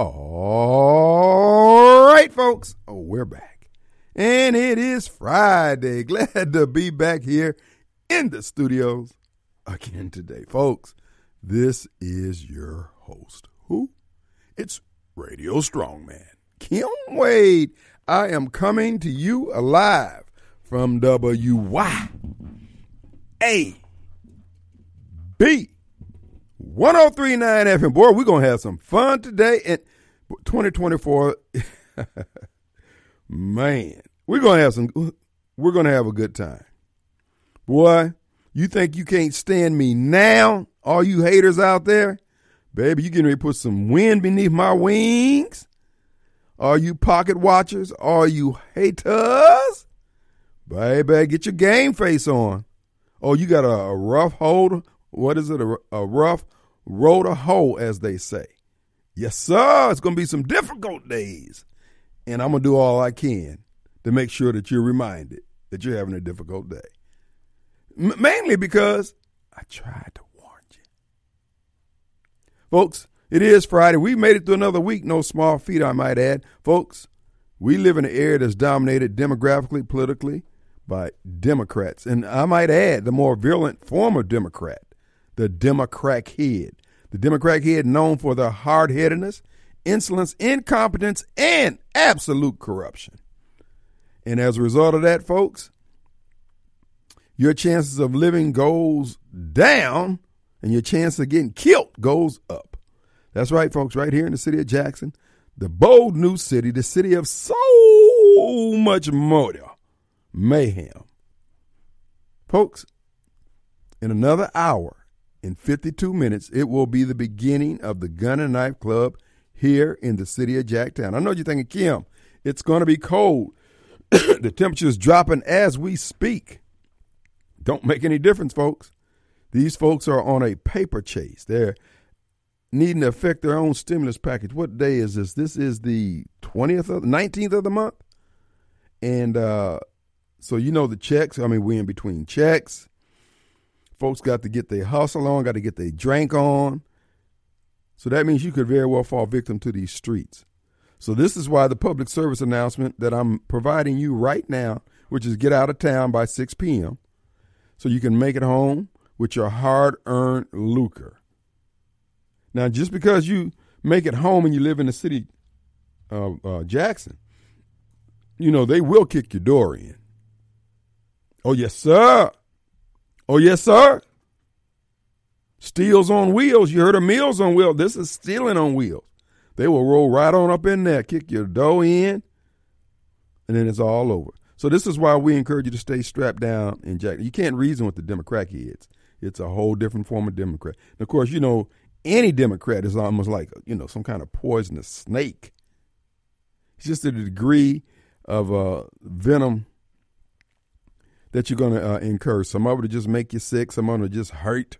All right, folks. Oh, we're back. And it is Friday. Glad to be back here in the studios again today. Folks, this is your host. Who? It's Radio Strongman. Kim Wade. I am coming to you alive from WYAB 1039 FM. Boy, we're going to have some fun today. And 2024, man, we're to have some, we're to have a good time. Boy, you think you can't stand me now? All you haters out there? Baby, you getting ready to put some wind beneath my wings? Are you pocket watchers? Are you haters? Baby, get your game face on. Oh, you got a, a rough hold. What is it? A, a rough road to hoe, as they say. Yes, sir. It's going to be some difficult days. And I'm going to do all I can to make sure that you're reminded that you're having a difficult day. M- mainly because I tried to warn you. Folks, it is Friday. We made it through another week. No small feat, I might add. Folks, we live in an area that's dominated demographically, politically by Democrats. And I might add, the more virulent form of Democrat, the Democrat head. The Democrat head known for their hard headedness, insolence, incompetence, and absolute corruption. And as a result of that, folks, your chances of living goes down and your chance of getting killed goes up. That's right, folks, right here in the city of Jackson, the bold new city, the city of so much murder, mayhem. Folks, in another hour, in 52 minutes, it will be the beginning of the Gun and Knife Club here in the city of Jacktown. I know you're thinking, Kim, it's going to be cold. the temperature is dropping as we speak. Don't make any difference, folks. These folks are on a paper chase. They're needing to affect their own stimulus package. What day is this? This is the 20th of 19th of the month. And uh, so you know the checks. I mean, we're in between checks. Folks got to get their hustle on, got to get their drink on. So that means you could very well fall victim to these streets. So this is why the public service announcement that I'm providing you right now, which is get out of town by 6 p.m. so you can make it home with your hard-earned lucre. Now, just because you make it home and you live in the city of uh, Jackson, you know, they will kick your door in. Oh, yes, sir. Oh, yes, sir. Steals on wheels. You heard of meals on wheels. This is stealing on wheels. They will roll right on up in there, kick your dough in, and then it's all over. So this is why we encourage you to stay strapped down in Jack. You can't reason with the Democrat kids. It's a whole different form of Democrat. And of course, you know, any Democrat is almost like, you know, some kind of poisonous snake. It's just a degree of uh, venom that you're going to uh, incur. Some of it will just make you sick. Some of it will just hurt.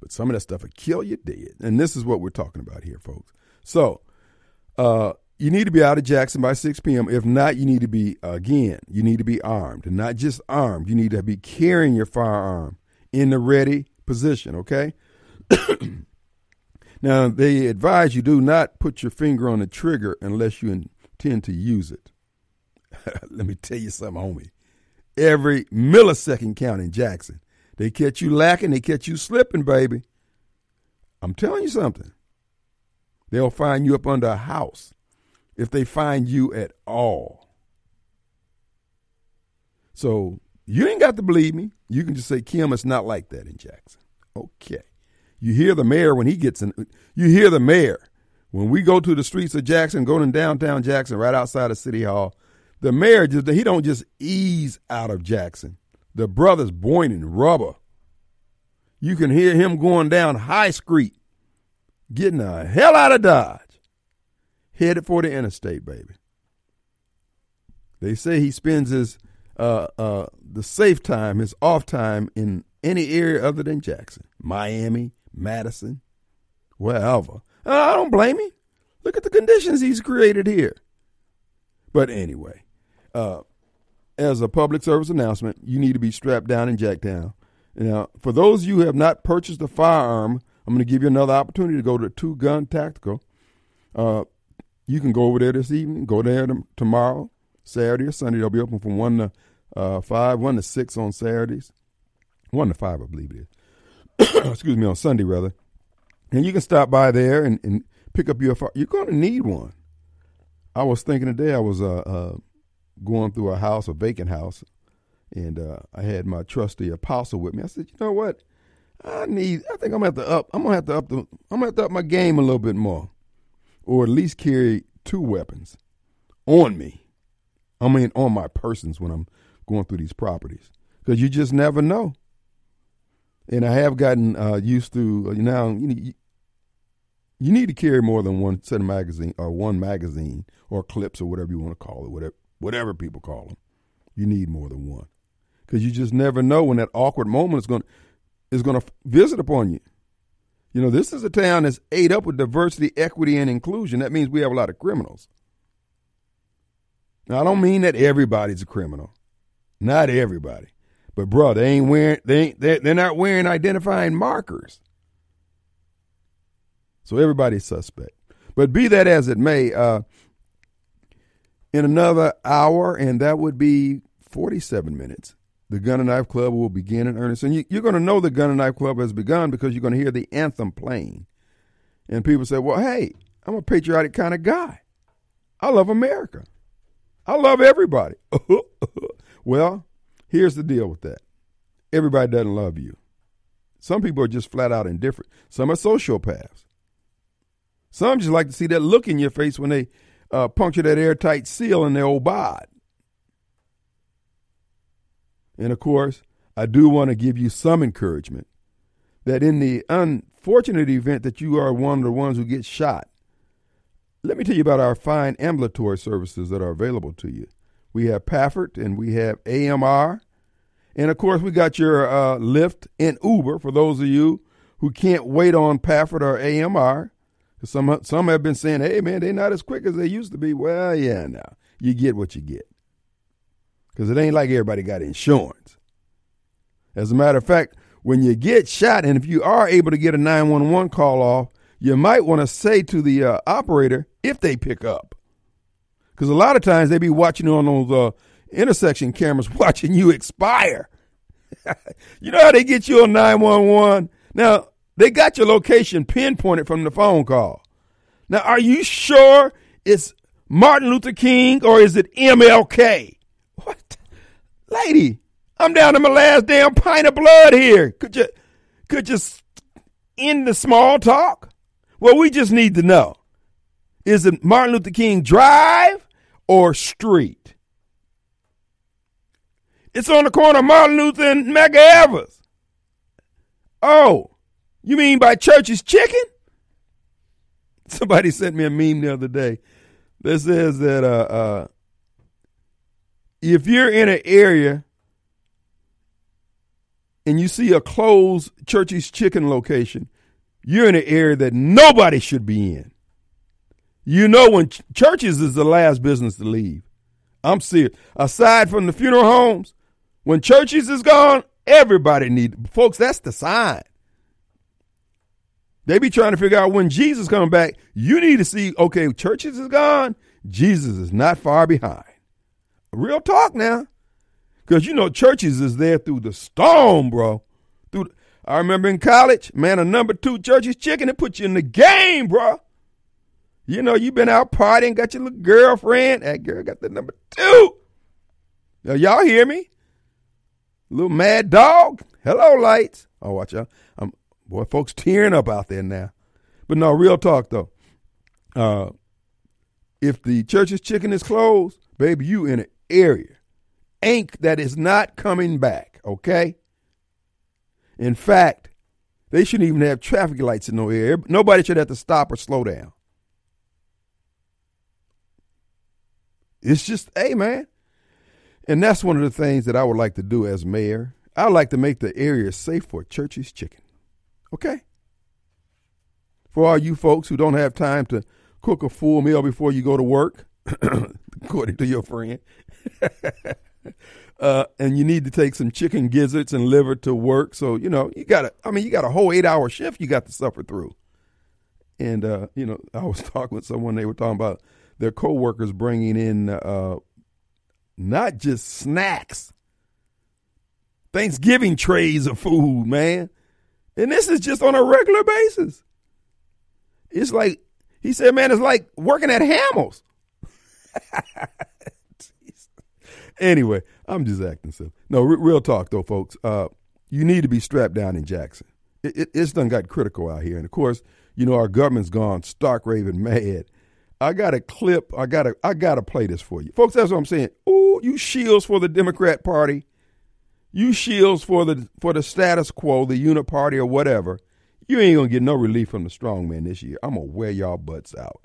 But some of that stuff will kill you dead. And this is what we're talking about here, folks. So, uh, you need to be out of Jackson by 6 p.m. If not, you need to be, again, you need to be armed. And not just armed, you need to be carrying your firearm in the ready position, okay? now, they advise you do not put your finger on the trigger unless you intend to use it. Let me tell you something, homie. Every millisecond count in Jackson. They catch you lacking, they catch you slipping, baby. I'm telling you something. They'll find you up under a house if they find you at all. So you ain't got to believe me. You can just say, Kim, it's not like that in Jackson. Okay. You hear the mayor when he gets in. You hear the mayor when we go to the streets of Jackson, going to downtown Jackson, right outside of City Hall. The mayor just he don't just ease out of Jackson. The brothers Boyning rubber. You can hear him going down High Street, getting the hell out of Dodge, headed for the interstate, baby. They say he spends his uh, uh, the safe time, his off time in any area other than Jackson, Miami, Madison, wherever. I don't blame him. Look at the conditions he's created here. But anyway, uh, as a public service announcement, you need to be strapped down and in Jacktown. Now, for those of you who have not purchased a firearm, I'm going to give you another opportunity to go to Two Gun Tactical. Uh, you can go over there this evening, go there tomorrow, Saturday or Sunday. They'll be open from 1 to uh, 5, 1 to 6 on Saturdays. 1 to 5, I believe it is. Excuse me, on Sunday, rather. And you can stop by there and, and pick up your fire. You're going to need one. I was thinking today, I was uh, uh, going through a house, a vacant house, and uh, I had my trusty apostle with me. I said, you know what? I need. I think I'm gonna have to up. I'm gonna have to up the. I'm gonna have to up my game a little bit more, or at least carry two weapons on me. I mean, on my persons when I'm going through these properties, because you just never know and I have gotten uh, used to uh, now. You, know, you need to carry more than one set of magazine or one magazine or clips or whatever you want to call it, whatever whatever people call them. You need more than one because you just never know when that awkward moment is going is going to visit upon you. You know, this is a town that's ate up with diversity, equity, and inclusion. That means we have a lot of criminals. Now, I don't mean that everybody's a criminal. Not everybody. But bro, they ain't wearing they ain't they're, they're not wearing identifying markers. So everybody's suspect. But be that as it may, uh, in another hour, and that would be 47 minutes, the Gun and Knife Club will begin in earnest. And you, are going to know the Gun and Knife Club has begun because you're going to hear the anthem playing. And people say, well, hey, I'm a patriotic kind of guy. I love America. I love everybody. well, Here's the deal with that everybody doesn't love you. Some people are just flat out indifferent. Some are sociopaths. Some just like to see that look in your face when they uh, puncture that airtight seal in the old bod. And of course, I do want to give you some encouragement that in the unfortunate event that you are one of the ones who gets shot, let me tell you about our fine ambulatory services that are available to you. We have Pafford and we have AMR. And of course, we got your uh, Lyft and Uber for those of you who can't wait on Pafford or AMR. Some some have been saying, "Hey, man, they're not as quick as they used to be." Well, yeah, now you get what you get because it ain't like everybody got insurance. As a matter of fact, when you get shot, and if you are able to get a nine one one call off, you might want to say to the uh, operator if they pick up, because a lot of times they be watching on those uh, intersection cameras watching you expire. you know how they get you on 911? Now, they got your location pinpointed from the phone call. Now, are you sure it's Martin Luther King or is it MLK? What? Lady, I'm down to my last damn pint of blood here. Could you could you end the small talk? Well, we just need to know. Is it Martin Luther King Drive or Street? It's on the corner of Martin Luther and Medgar Evers. Oh, you mean by Church's Chicken? Somebody sent me a meme the other day that says that uh, uh, if you're in an area and you see a closed Church's Chicken location, you're in an area that nobody should be in. You know when ch- churches is the last business to leave. I'm serious. Aside from the funeral homes, when churches is gone, everybody need folks. That's the sign. They be trying to figure out when Jesus coming back. You need to see. Okay, churches is gone. Jesus is not far behind. Real talk now, because you know churches is there through the storm, bro. Through I remember in college, man, a number two Church's chicken, it put you in the game, bro. You know, you been out partying, got your little girlfriend. That girl got the number two. Now, y'all hear me? Little mad dog. Hello, lights. Oh, watch out. I'm, boy, folks tearing up out there now. But no, real talk, though. Uh, if the Church's chicken is closed, baby, you in an area. Ink that is not coming back, okay? In fact, they shouldn't even have traffic lights in no area. Nobody should have to stop or slow down. It's just, hey, man. And that's one of the things that I would like to do as mayor. I would like to make the area safe for Church's Chicken. Okay? For all you folks who don't have time to cook a full meal before you go to work, according to your friend, uh, and you need to take some chicken gizzards and liver to work. So, you know, you got to, I mean, you got a whole eight hour shift you got to suffer through. And, uh, you know, I was talking with someone, they were talking about their coworkers bringing in uh, not just snacks, Thanksgiving trays of food, man. And this is just on a regular basis. It's like he said, man, it's like working at Hamels. anyway, I'm just acting silly. No, r- real talk though, folks. Uh, you need to be strapped down in Jackson. It, it, it's done got critical out here, and of course, you know our government's gone stark raving mad I got a clip. I got to I got to play this for you, folks. That's what I'm saying. Ooh, you shields for the Democrat Party, you shields for the for the status quo, the unit party or whatever. You ain't gonna get no relief from the strongman this year. I'm gonna wear y'all butts out.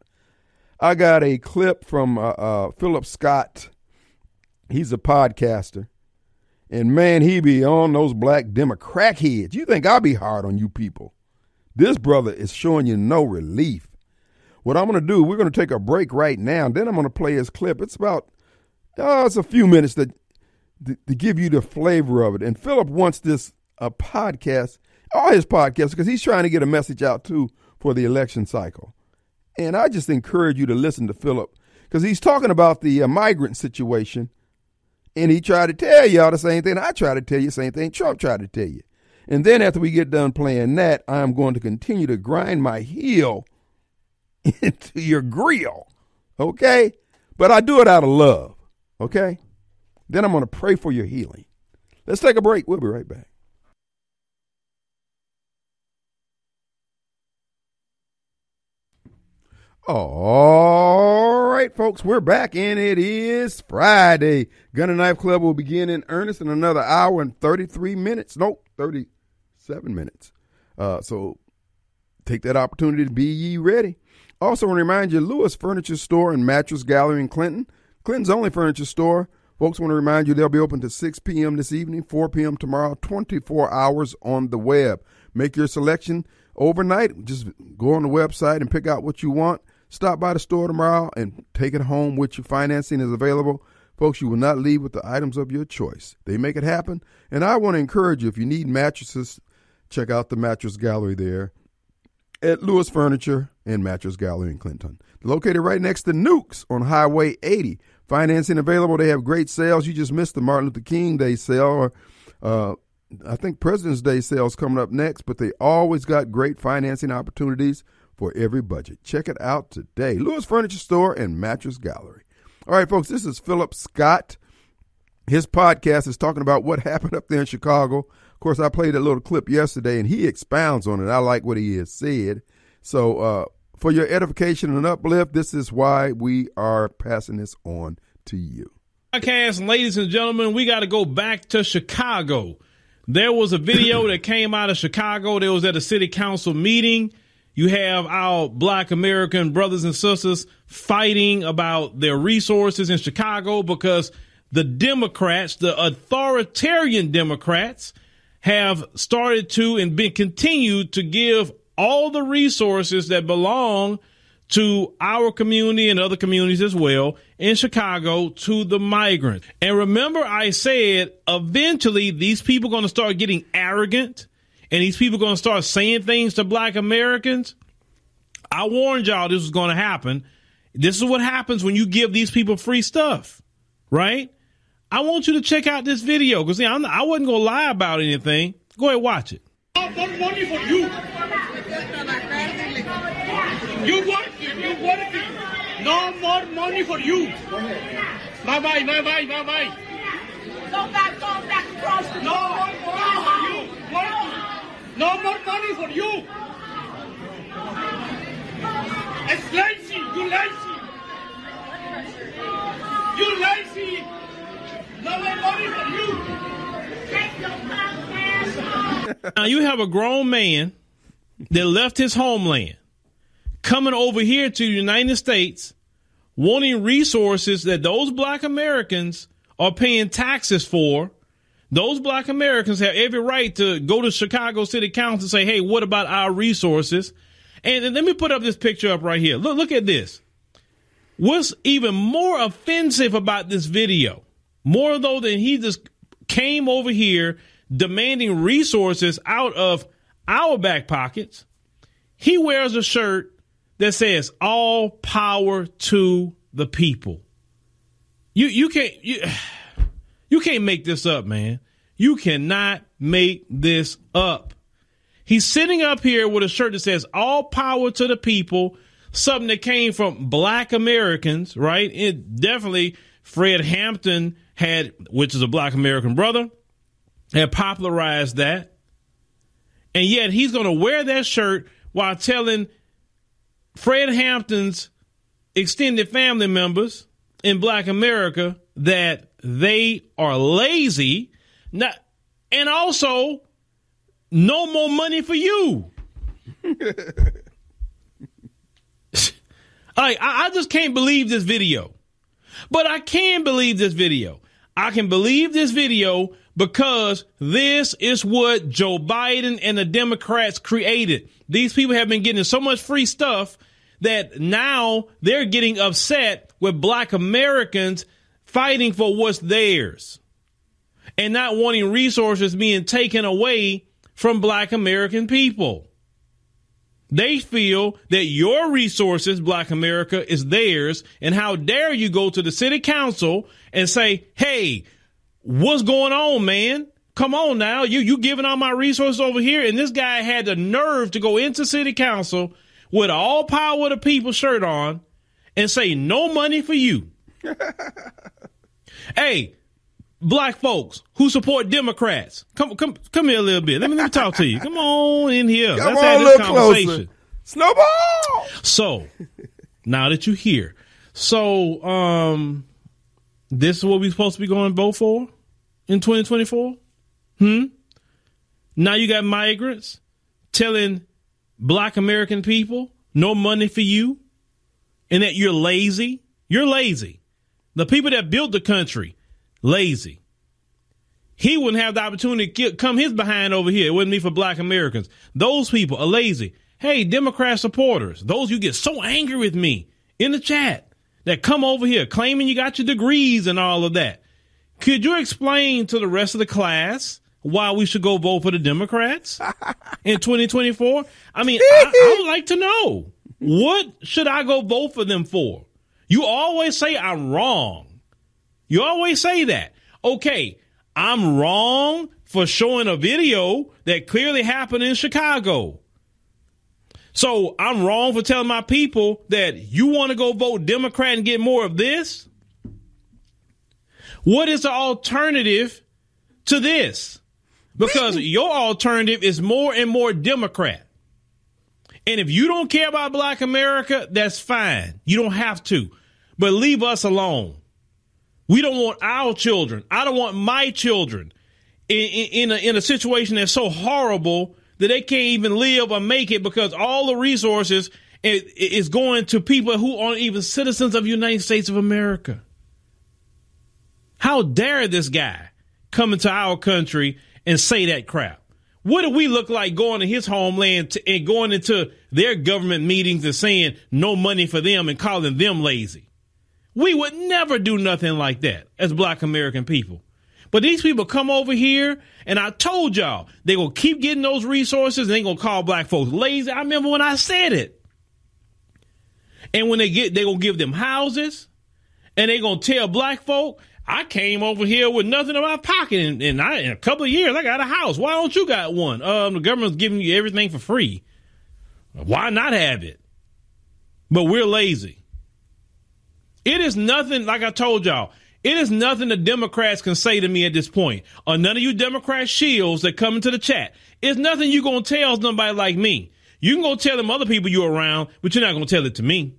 I got a clip from uh, uh, Philip Scott. He's a podcaster, and man, he be on those black Democrat heads. You think I'll be hard on you people? This brother is showing you no relief. What I'm to do, we're to take a break right now, then I'm to play his clip. It's about, oh, it's a few minutes to, to, give you the flavor of it. And Philip wants this a podcast, all his podcasts, because he's trying to get a message out too for the election cycle. And I just encourage you to listen to Philip because he's talking about the uh, migrant situation. And he tried to tell y'all the same thing. I tried to tell you same thing Trump tried to tell you. And then after we get done playing that, I'm going to continue to grind my heel into your grill. Okay? But I do it out of love. Okay? Then I'm going to pray for your healing. Let's take a break. We'll be right back. All right, folks, we're back and it is Friday. Gun and Knife Club will begin in earnest in another hour and 33 minutes. Nope, 37 minutes. Uh, so take that opportunity to be ye ready. Also, want to remind you, Lewis Furniture Store and Mattress Gallery in Clinton, Clinton's only furniture store. Folks, want to remind you they'll be open to 6 p.m. this evening, 4 p.m. tomorrow, 24 hours on the web. Make your selection overnight. Just go on the website and pick out what you want. Stop by the store tomorrow and take it home with you. Financing is available. Folks, you will not leave with the items of your choice. They make it happen. And I want to encourage you if you need mattresses, check out the mattress gallery there at Lewis Furniture and Mattress Gallery in Clinton. Located right next to Newk's on Highway 80. Financing available. They have great sales. You just missed the Martin Luther King Day sale, or uh, I think President's Day sales coming up next. But they always got great financing opportunities for every budget. Check it out today. Lewis Furniture Store and Mattress Gallery. All right, folks. This is Philip Scott. His podcast is talking about what happened up there in Chicago Of course, I played a little clip yesterday, and he expounds on it. I like what he has said. So, uh, for your edification and uplift, this is why we are passing this on to you. Podcast, ladies and gentlemen, we got to go back to Chicago. There was a video that came out of Chicago. There was at a city council meeting. You have our black American brothers and sisters fighting about their resources in Chicago because the Democrats, the authoritarian Democrats, have started to and been continued to give all the resources that belong to our community and other communities as well in Chicago to the migrants. And remember, I said eventually these people are going to start getting arrogant and these people are going to start saying things to black Americans. I warned y'all this was going to happen. This is what happens when you give these people free stuff, right? I want you to check out this video because I wasn't going to lie about anything. Go ahead, watch it. More money for you. You working, you working. No more money for you. Bye bye, bye bye, bye bye. Go back, go back across the No more money for you. Working. No more money for you. It's lazy, you lazy. You lazy. No more money for you. Take your podcast. Now you have a grown man that left his homeland, coming over here to the United States, wanting resources that those black Americans are paying taxes for. Those black Americans have every right to go to Chicago City Council and say, hey, what about our resources? And, and let me put up this picture up right here. Look, look at this. What's even more offensive about this video, more though than he just came over here demanding resources out of our back pockets, he wears a shirt that says all power to the people. You you can't you, you can't make this up, man. You cannot make this up. He's sitting up here with a shirt that says all power to the people, something that came from black Americans, right? It definitely Fred Hampton had, which is a black American brother, had popularized that. And yet he's going to wear that shirt while telling Fred Hampton's extended family members in black America that they are lazy, not, and also no more money for you. I, I just can't believe this video. But I can believe this video. I can believe this video because this is what Joe Biden and the Democrats created. These people have been getting so much free stuff that now they're getting upset with black Americans fighting for what's theirs and not wanting resources being taken away from black American people. They feel that your resources, Black America, is theirs. And how dare you go to the city council and say, Hey, what's going on, man? Come on now. You, you giving all my resources over here. And this guy had the nerve to go into city council with all power of the people shirt on and say, no money for you. hey, black folks who support Democrats, come come come here a little bit. Let me let me talk to you. Come on in here. Come Let's on have a this little conversation. closer. Snowball. So now that you're here, so um, this is what we're supposed to be going vote for in 2024. Hmm. Now you got migrants telling Black American people no money for you, and that you're lazy. You're lazy. The people that built the country lazy. He wouldn't have the opportunity to come his behind over here. It wouldn't be for black Americans. Those people are lazy. Hey, Democrat supporters, those you get so angry with me in the chat that come over here claiming you got your degrees and all of that. Could you explain to the rest of the class why we should go vote for the Democrats in 2024? I mean, I, I would like to know what should I go vote for them for? You always say I'm wrong. You always say that. Okay, I'm wrong for showing a video that clearly happened in Chicago. So I'm wrong for telling my people that you want to go vote Democrat and get more of this? What is the alternative to this? Because your alternative is more and more Democrat. And if you don't care about black America, that's fine. You don't have to. But leave us alone. We don't want our children. I don't want my children in, in, in, a, in a situation that's so horrible that they can't even live or make it because all the resources is, going to people who aren't even citizens of the United States of America. How dare this guy come into our country and say that crap? What do we look like going to his homeland and going into their government meetings and saying no money for them and calling them lazy? We would never do nothing like that as black American people. But these people come over here, and I told y'all they gonna keep getting those resources, and they gonna call black folks lazy. I remember when I said it. And when they get, they gonna give them houses, and they gonna tell black folk, I came over here with nothing in my pocket, and, and I, in a couple of years, I got a house. Why don't you got one? Um, the government's giving you everything for free. Why not have it? But we're lazy. It is nothing, like I told y'all, it is nothing the Democrats can say to me at this point, or none of you Democrat shields that come into the chat. It's nothing you're gonna tell somebody like me. You can go tell them other people you're around, but you're not gonna tell it to me.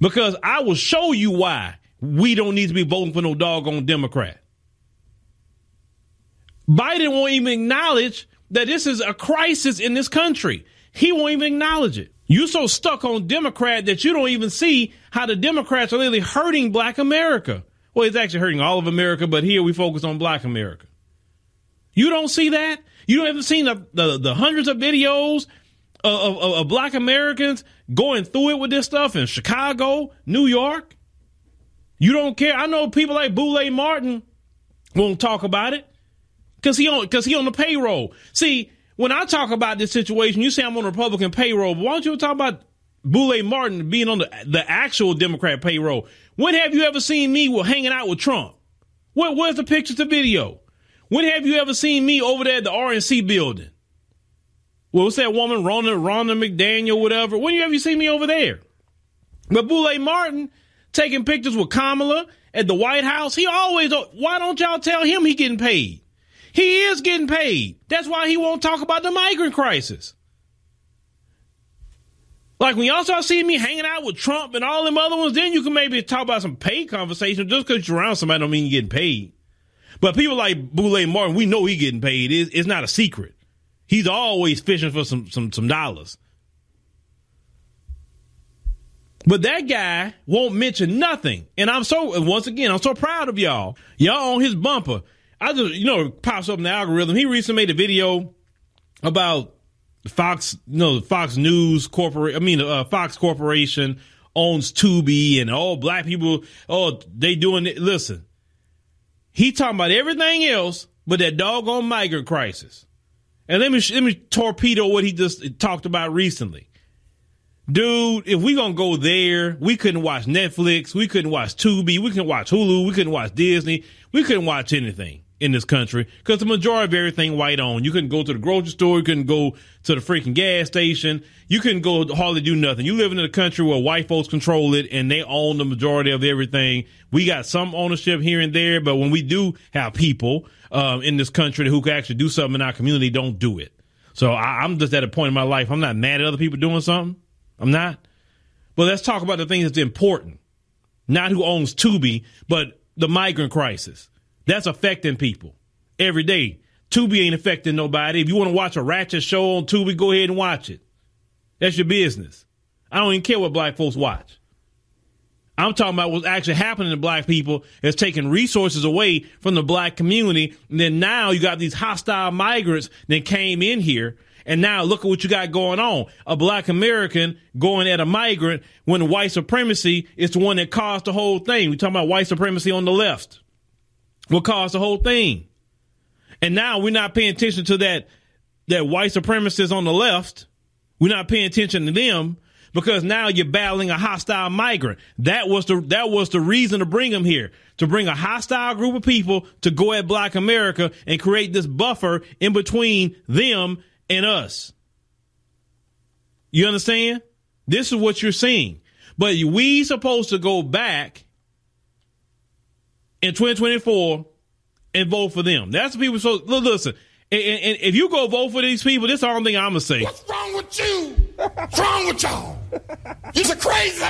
Because I will show you why we don't need to be voting for no doggone Democrat. Biden won't even acknowledge that this is a crisis in this country. He won't even acknowledge it. You're so stuck on Democrat that you don't even see how the Democrats are literally hurting black America. Well, it's actually hurting all of America, but here we focus on black America. You don't see that? You don't seen the, the, the hundreds of videos of, of, of black Americans going through it with this stuff in Chicago, New York? You don't care. I know people like Boule Martin won't talk about it because he on because he on the payroll. See, when I talk about this situation, you say I'm on Republican payroll. But why don't you talk about Boule Martin being on the the actual Democrat payroll? When have you ever seen me hanging out with Trump? Where, where's the pictures, the video? When have you ever seen me over there at the RNC building? Well, what's that woman, Ronna, Ronna McDaniel, whatever? When have you seen me over there? But Boule Martin taking pictures with Kamala at the White House, he always, why don't y'all tell him he getting paid? He is getting paid. That's why he won't talk about the migrant crisis. Like when y'all start seeing me hanging out with Trump and all them other ones, then you can maybe talk about some pay conversation. Just because you're around somebody don't mean you're getting paid. But people like Boule Martin, we know he getting paid. It's, it's not a secret. He's always fishing for some some some dollars. But that guy won't mention nothing. And I'm so once again, I'm so proud of y'all. Y'all on his bumper. I just you know pops up in the algorithm. He recently made a video about Fox, no, Fox News Corporation. I mean, uh, Fox Corporation owns Tubi, and all black people. Oh, they doing it. Listen, he talking about everything else but that doggone migrant crisis. And let me let me torpedo what he just talked about recently. Dude, if we gonna go there, we couldn't watch Netflix, we couldn't watch Tubi, we couldn't watch Hulu, we couldn't watch Disney, we couldn't watch anything in this country because the majority of everything white owned. You couldn't go to the grocery store, you couldn't go to the freaking gas station, you couldn't go hardly do nothing. You live in a country where white folks control it and they own the majority of everything. We got some ownership here and there, but when we do have people um, in this country who can actually do something in our community, don't do it. So I, I'm just at a point in my life. I'm not mad at other people doing something. I'm not. But let's talk about the things that's important. Not who owns Tubi, but the migrant crisis. That's affecting people every day. Tubi ain't affecting nobody. If you want to watch a ratchet show on Tubi, go ahead and watch it. That's your business. I don't even care what black folks watch. I'm talking about what's actually happening to black people is taking resources away from the black community. And then now you got these hostile migrants that came in here. And now look at what you got going on. A black American going at a migrant when white supremacy is the one that caused the whole thing. we talking about white supremacy on the left. What caused the whole thing? And now we're not paying attention to that, that white supremacists on the left. We're not paying attention to them because now you're battling a hostile migrant. That was the, that was the reason to bring them here, to bring a hostile group of people to go at black America and create this buffer in between them and us. You understand? This is what you're seeing. But we supposed to go back in 2024 and vote for them. That's the people. So listen, and, and, if you go vote for these people, this is the only thing I'm gonna say. What's wrong with you? What's wrong with y'all? You're crazy.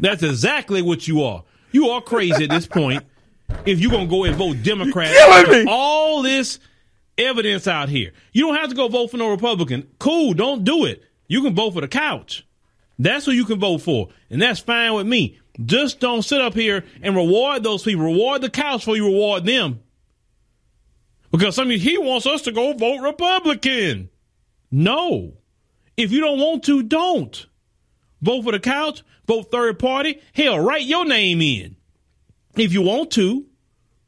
That's exactly what you are. You are crazy at this point. If you're gonna go and vote Democrat, all this evidence out here, you don't have to go vote for no Republican. Cool, don't do it. You can vote for the couch. That's who you can vote for, and that's fine with me. Just don't sit up here and reward those people. Reward the couch before you reward them. Because some of you, he wants us to go vote Republican. No. If you don't want to, don't. Vote for the couch, vote third party. Hell, write your name in. If you want to,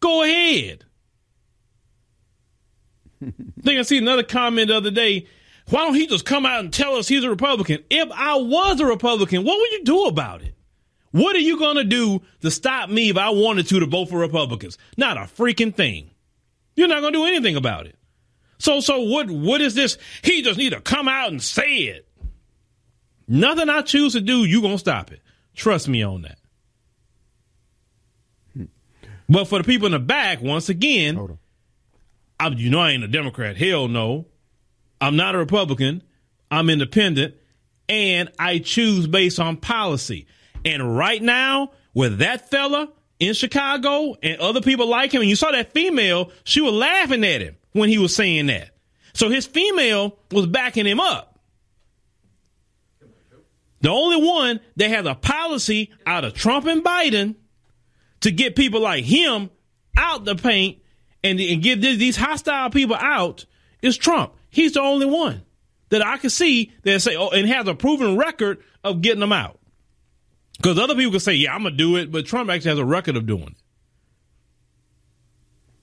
go ahead. I think I see another comment the other day. Why don't he just come out and tell us he's a Republican? If I was a Republican, what would you do about it? What are you going to do to stop me if I wanted to to vote for Republicans? Not a freaking thing. You're not going to do anything about it. So, so what, what is this? He just need to come out and say it. Nothing I choose to do, you going to stop it. Trust me on that. But for the people in the back, once again, I, you know I ain't a Democrat. Hell no. I'm not a Republican. I'm independent. And I choose based on policy. And right now, with that fella in Chicago and other people like him, and you saw that female, she was laughing at him when he was saying that. So his female was backing him up. The only one that has a policy out of Trump and Biden to get people like him out the paint and, and get these hostile people out is Trump. He's the only one that I can see that say, oh, and has a proven record of getting them out. Because other people can say, yeah, I'm going to do it, but Trump actually has a record of doing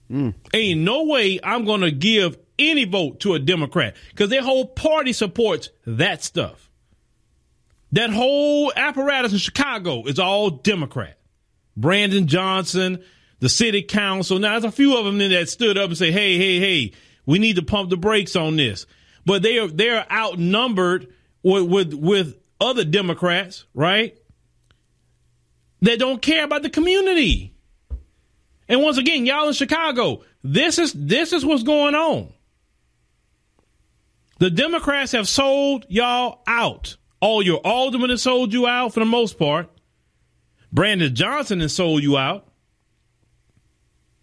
it. Mm. Ain't no way I'm going to give any vote to a Democrat because their whole party supports that stuff. That whole apparatus in Chicago is all Democrat. Brandon Johnson, the city council. Now, there's a few of them that stood up and say, hey, hey, hey, we need to pump the brakes on this. But they are, they're outnumbered with, with, with other Democrats, right? That don't care about the community. And once again, y'all in Chicago, this is, this is what's going on. The Democrats have sold y'all out. All your aldermen have sold you out for the most part. Brandon Johnson has sold you out.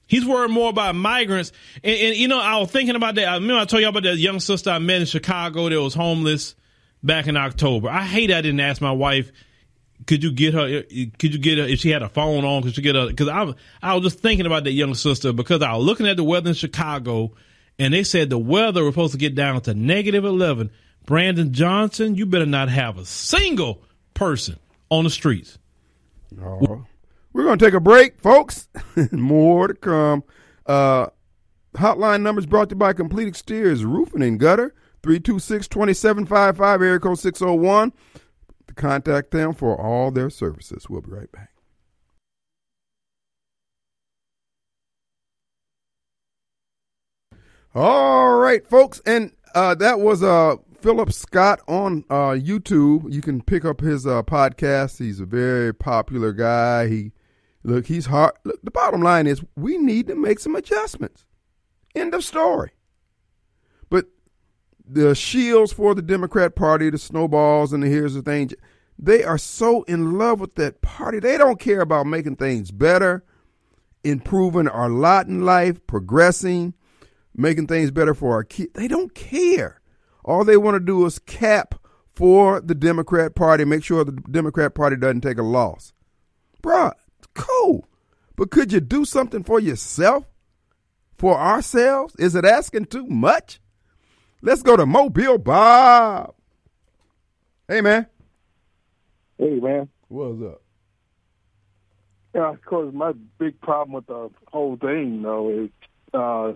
He's worried more about migrants. And, and, you know, I was thinking about that. I remember I told y'all about that young sister I met in Chicago that was homeless back in October. I hate I didn't ask my wife, could you get her, could you get her, if she had a phone on, could you get her, cause I, I was just thinking about that young sister because I was looking at the weather in Chicago and they said the weather was supposed to get down to negative 11. Brandon Johnson, you better not have a single person on the streets. Oh. We're going to take a break, folks. More to come. Uh, hotline numbers brought to you by Complete Exteriors Roofing and Gutter, 326-2755, area code 601. Contact them for all their services. We'll be right back. All right, folks, and uh, that was uh, Philip Scott on uh, YouTube. You can pick up his uh, podcast. He's a very popular guy. He look, he's hard. Look, the bottom line is we need to make some adjustments. End of story. The shields for the Democrat Party, the snowballs, and the here's the thing, they are so in love with that party. They don't care about making things better, improving our lot in life, progressing, making things better for our kids. They don't care. All they want to do is cap for the Democrat Party, make sure the Democrat Party doesn't take a loss. Bruh, cool. But could you do something for yourself? For ourselves? Is it asking too much? Let's go to Mobile Bob. Hey, man. Hey, man. What's up? Yeah, of course, my big problem with the whole thing, though, is uh,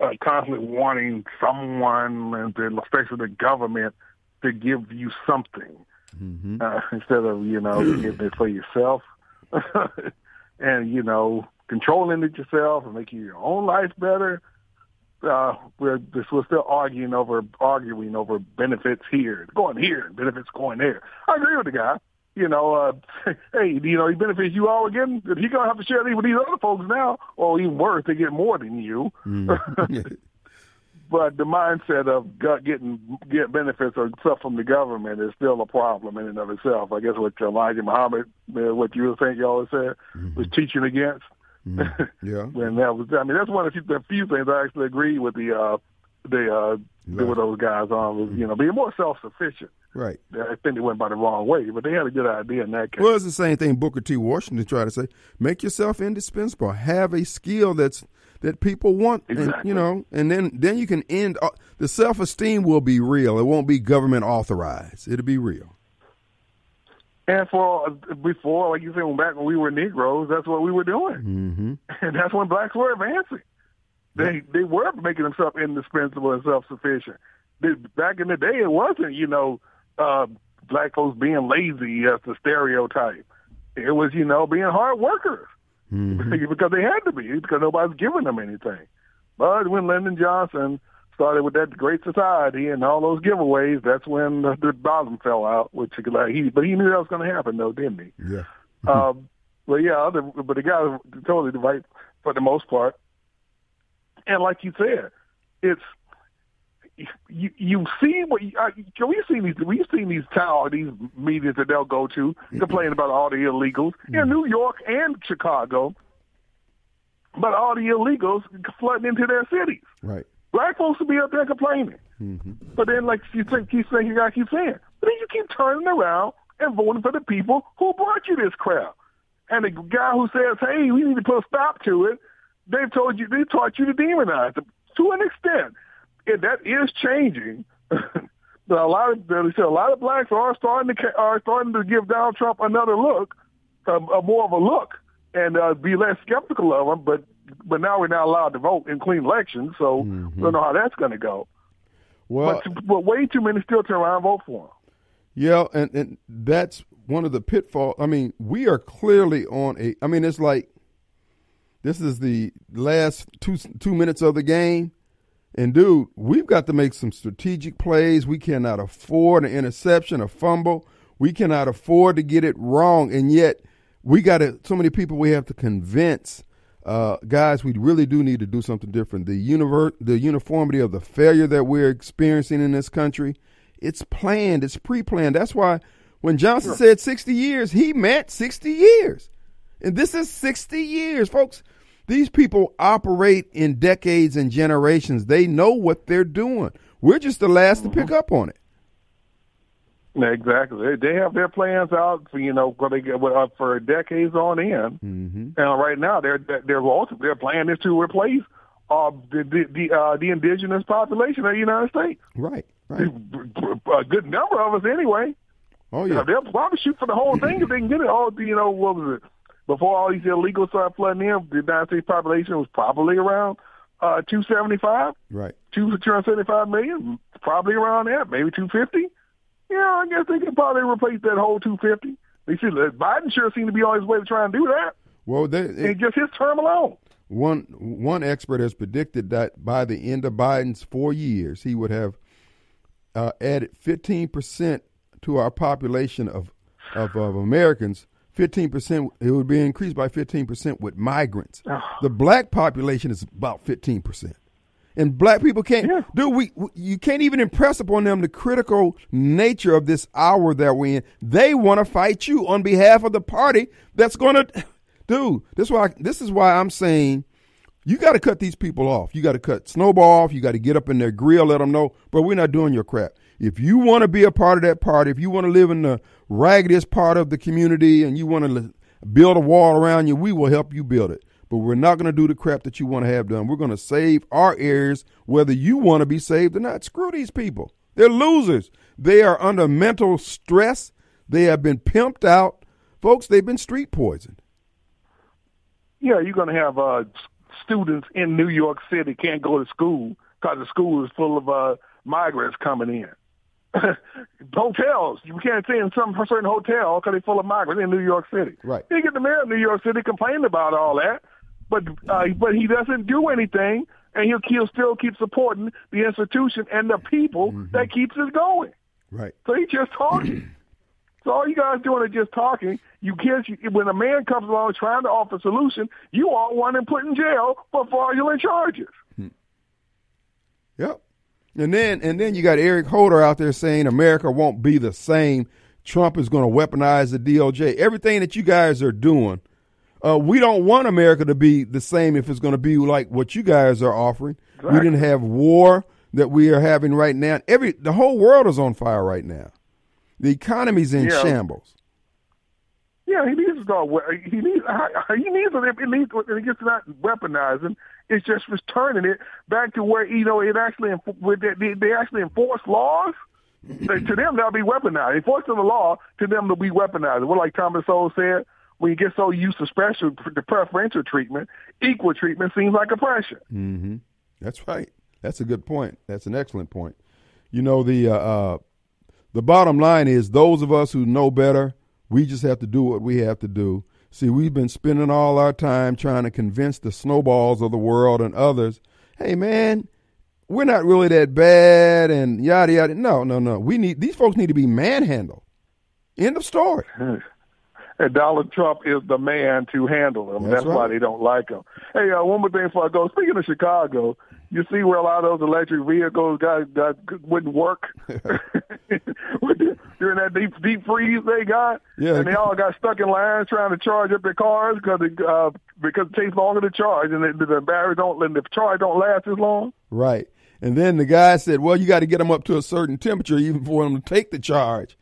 uh, constantly wanting someone, and especially the government, to give you something mm-hmm. uh, instead of you know getting it for yourself, and you know controlling it yourself and making your own life better. Uh, we're just, we're still arguing over arguing over benefits here, going here, benefits going there. I agree with the guy you know, uh, hey, you know, he benefits you all again. He gonna have to share these with these other folks now, or even worse, they get more than you. Mm. but the mindset of getting get benefits or stuff from the government is still a problem in and of itself. I guess what Elijah Muhammad, uh, what you were saying, y'all said, mm-hmm. was teaching against. Mm-hmm. Yeah, and that was. I mean, that's one of the few, the few things I actually agree with the uh, the uh, with those guys on was you know being more self sufficient. Right. I think they went by the wrong way, but they had a good idea in that case. Well, it's the same thing Booker T. Washington tried to say: make yourself indispensable. Have a skill that's that people want, exactly. and, you know, and then then you can end. Uh, the self esteem will be real. It won't be government authorized. It'll be real. And for before, like you said, when back when we were Negroes, that's what we were doing, mm-hmm. and that's when blacks were advancing. They they were making themselves indispensable and self sufficient. Back in the day, it wasn't you know uh, black folks being lazy as the stereotype. It was, you know, being hard workers because they had to be because nobody's giving them anything. But when Lyndon Johnson started with that Great Society and all those giveaways, that's when the, the bottom fell out. Which like he, but he knew that was going to happen, though, didn't he? Yeah. um, but yeah, other, but the guy was totally right for the most part. And like you said, it's you you see what you, uh, we've seen these we've seen these town these meetings that they'll go to complaining about all the illegals in New York and Chicago, but all the illegals flooding into their cities. Right. Black folks will be up there complaining, but then like you think keep saying you got to keep saying, but then you keep turning around and voting for the people who brought you this crap. And the guy who says, "Hey, we need to put a stop to it," they've told you they taught you to demonize them to an extent. And that is changing. but a lot of they said a lot of blacks are starting to are starting to give Donald Trump another look, um, a more of a look, and uh, be less skeptical of him. But but now we're not allowed to vote in clean elections, so I don't know how that's going to go. Well, but, but way too many still turn around and vote for him. Yeah, and, and that's one of the pitfalls. I mean, we are clearly on a. I mean, it's like this is the last two two minutes of the game, and dude, we've got to make some strategic plays. We cannot afford an interception, a fumble. We cannot afford to get it wrong, and yet we got to. So many people we have to convince. Uh, guys, we really do need to do something different. The univer- the uniformity of the failure that we're experiencing in this country, it's planned, it's pre-planned. That's why when Johnson said 60 years, he meant 60 years. And this is 60 years, folks. These people operate in decades and generations. They know what they're doing. We're just the last to pick up on it. Exactly. They, they have their plans out for you know for they get uh, for decades on end. Mm-hmm. And right now, their their their plan is to replace uh, the the the, uh, the indigenous population of the United States. Right, right. A good number of us, anyway. Oh yeah, they'll probably shoot for the whole thing if they can get it. All you know, what was it? Before all these illegals started flooding in, the United States population was probably around uh, 275, right. two 275 million, probably around that, maybe 250. Yeah, I guess they could probably replace that whole 250. They see Biden sure seemed to be on his way to try and do that. Well, they, And just his term alone. One one expert has predicted that by the end of Biden's four years, he would have uh, added fifteen percent to our population of, of of Americans. Fifteen percent, it would be increased by fifteen percent with migrants. The black population is about fifteen percent, and black people can't. Yeah. Dude, we, we you can't even impress upon them the critical nature of this hour that we're in. They want to fight you on behalf of the party that's going to. Dude, this is why this is why I'm saying you got to cut these people off. You got to cut Snowball off. You got to get up in their grill, let them know, but we're not doing your crap. If you want to be a part of that party, if you want to live in the raggediest part of the community and you want to build a wall around you, we will help you build it. But we're not going to do the crap that you want to have done. We're going to save our areas, whether you want to be saved or not. Screw these people. They're losers. They are under mental stress. They have been pimped out. Folks, they've been street poisoned. Yeah, you're going to have uh, students in New York City can't go to school because the school is full of uh, migrants coming in. Hotels, you can't stay in some certain hotel because they're full of migrants in New York City. Right. You get the mayor of New York City complaining about all that, but uh, but he doesn't do anything, and he'll, he'll still keep supporting the institution and the people that keeps it going. Right. So he's just talking. so all you guys doing is just talking. You kids, you, when a man comes along trying to offer a solution, you all want him put in jail for fraudulent charges. Yep. And then and then you got Eric Holder out there saying America won't be the same. Trump is going to weaponize the DOJ. Everything that you guys are doing, uh, we don't want America to be the same if it's going to be like what you guys are offering. We didn't have war that we are having right now. Every the whole world is on fire right now. The economy's in Yeah. shambles. Yeah, he needs to start. He needs. He needs. to- It needs. It gets not weaponizing. It's just returning it back to where you know it actually. They, actually enforce laws. To them, that'll be weaponized. Enforcing the law to them, will be weaponized. Well, like Thomas Sowell said, when you get so used to special, the preferential treatment, equal treatment seems like oppression. Mm-hmm. That's right. That's a good point. That's an excellent point. You know the uh, uh, the bottom line is those of us who know better We just have to do what we have to do. See, we've been spending all our time trying to convince the snowballs of the world and others, hey man, we're not really that bad and yada yada. No, no, no. We need these folks need to be manhandled. End of story. And Donald Trump is the man to handle them. That's That's, why they don't like him. Hey, uh, one more thing before I go. Speaking of Chicago, you see where a lot of those electric vehicles got, got wouldn't work during that deep deep freeze they got, Yeah. and they all got stuck in lines trying to charge up their cars because it, uh, because it takes longer to charge, and the, the battery don't and the charge don't last as long. Right. And then the guy said, well, you got to get them up to a certain temperature even for them to take the charge.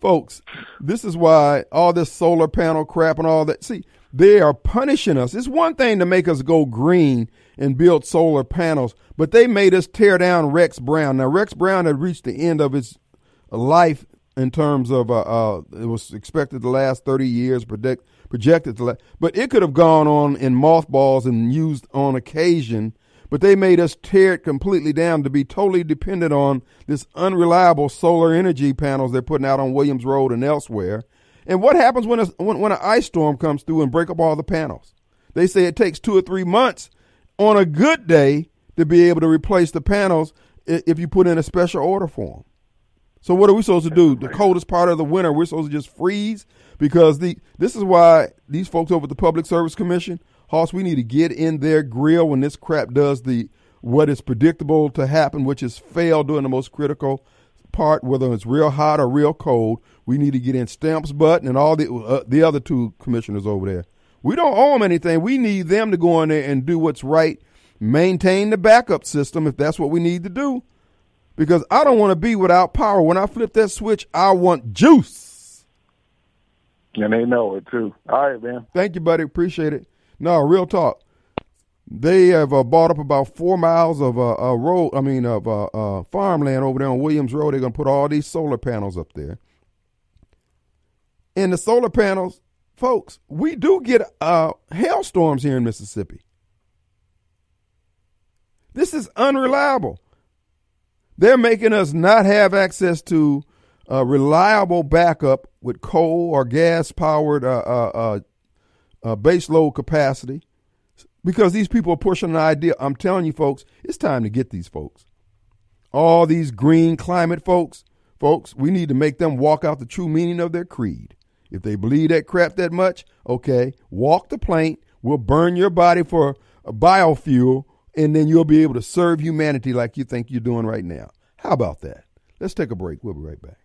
Folks, this is why all this solar panel crap and all that. See, they are punishing us. It's one thing to make us go green and build solar panels, but they made us tear down Rex Brown. Now, Rex Brown had reached the end of his life in terms of uh, uh, it was expected to last 30 years, predict, projected to last, but it could have gone on in mothballs and used on occasion. But they made us tear it completely down to be totally dependent on this unreliable solar energy panels they're putting out on Williams Road and elsewhere. And what happens when a, when, when an ice storm comes through and break up all the panels? They say it takes two or three months on a good day to be able to replace the panels if you put in a special order for them. So what are we supposed to do? The coldest part of the winter, we're supposed to just freeze because the this is why these folks over at the Public Service Commission, Hoss, we need to get in their grill when this crap does the what is predictable to happen, which is fail during the most critical part, whether it's real hot or real cold. We need to get in Stamps Button and all the uh, the other two commissioners over there. We don't owe them anything. We need them to go in there and do what's right, maintain the backup system if that's what we need to do because I don't want to be without power. When I flip that switch, I want juice. And they know it too. All right, man. Thank you, buddy. Appreciate it. No, real talk. They have uh, bought up about four miles of uh, uh, road. I mean, of uh, uh, farmland over there on Williams Road. They're going to put all these solar panels up there. And the solar panels, folks, we do get uh, hailstorms here in Mississippi. This is unreliable. They're making us not have access to uh, reliable backup with coal or gas powered uh, uh, uh, base load capacity because these people are pushing an idea. I'm telling you, folks, it's time to get these folks. All these green climate folks, folks, we need to make them walk out the true meaning of their creed. If they believe that crap that much, okay, walk the plank. We'll burn your body for biofuel, and then you'll be able to serve humanity like you think you're doing right now. How about that? Let's take a break. We'll be right back.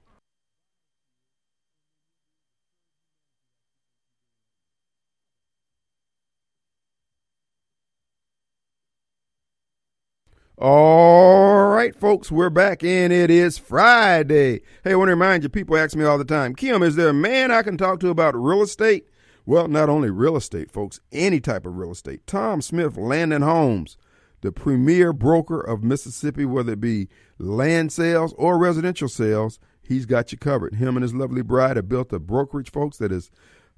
All right, folks, we're back and it is Friday. Hey, I want to remind you, people ask me all the time, Kim, is there a man I can talk to about real estate? Well, not only real estate, folks, any type of real estate. Tom Smith, Land and Homes, the premier broker of Mississippi, whether it be land sales or residential sales, he's got you covered. Him and his lovely bride have built a brokerage, folks, that is,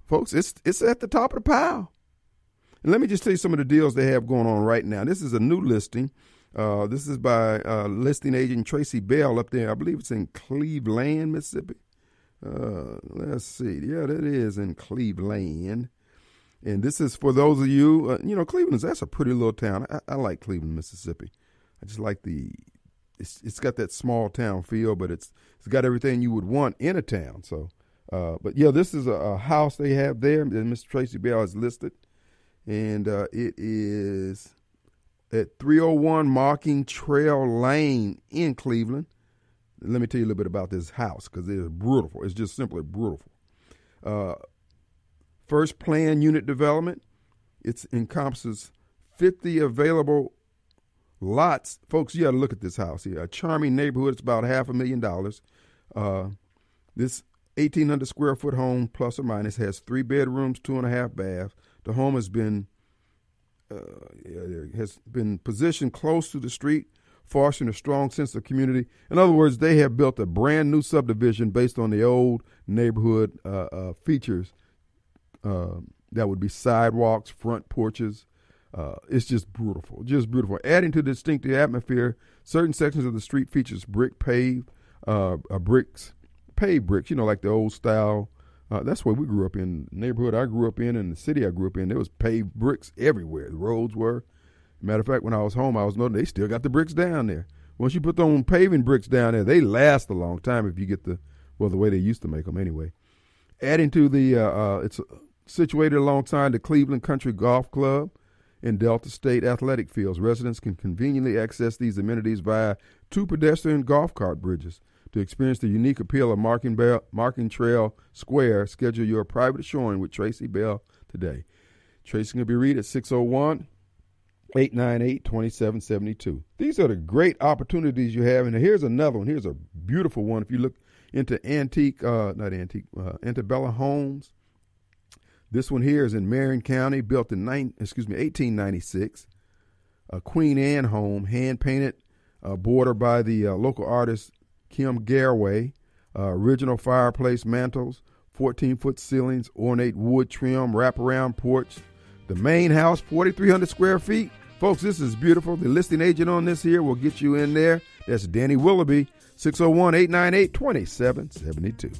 folks, it's it's at the top of the pile. And let me just tell you some of the deals they have going on right now. This is a new listing. Uh, this is by uh, listing agent Tracy Bell up there. I believe it's in Cleveland, Mississippi. Uh, let's see. Yeah, that is in Cleveland. And this is for those of you, uh, you know, Cleveland's that's a pretty little town. I, I like Cleveland, Mississippi. I just like the, it's it's got that small town feel, but it's it's got everything you would want in a town. So, uh, but yeah, this is a, a house they have there, and Mr. Tracy Bell is listed, and uh, it is at 301 Marking Trail Lane in Cleveland. Let me tell you a little bit about this house because it is beautiful. It's just simply beautiful. Uh, first plan unit development. It encompasses 50 available lots. Folks, you got to look at this house here. A charming neighborhood. It's about half a million dollars. Uh, this 1,800 square foot home, plus or minus, has three bedrooms, two and a half baths. The home has been uh, has been positioned close to the street, fostering a strong sense of community. In other words, they have built a brand new subdivision based on the old neighborhood uh, uh, features. Uh, that would be sidewalks, front porches. Uh, it's just beautiful, just beautiful. Adding to the distinctive atmosphere, certain sections of the street features brick paved, uh, bricks, paved bricks. You know, like the old style Uh, that's where we grew up in. The neighborhood I grew up in and the city I grew up in, there was paved bricks everywhere. The roads were. Matter of fact, when I was home, I was noting they still got the bricks down there. Once you put them paving bricks down there, they last a long time if you get the well the way they used to make them anyway. Adding to the, uh, uh, it's situated alongside the Cleveland Country Golf Club and Delta State athletic fields. Residents can conveniently access these amenities via two pedestrian golf cart bridges. To experience the unique appeal of Marking, Bell, Marking Trail Square, schedule your private showing with Tracy Bell today. Tracy can be reached at 601 898 2772. These are the great opportunities you have. And here's another one. Here's a beautiful one. If you look into antique, uh, not antique, uh, antebellum homes, this one here is in Marion County, built in nine, excuse me, 1896. A Queen Anne home, hand painted, uh, border by the uh, local artist Kim Garway. Uh, original fireplace mantles, 14 foot ceilings, ornate wood trim, wraparound porch. The main house, 4,300 square feet. Folks, this is beautiful. The listing agent on this here will get you in there. That's Danny Willoughby, 601 898 2772.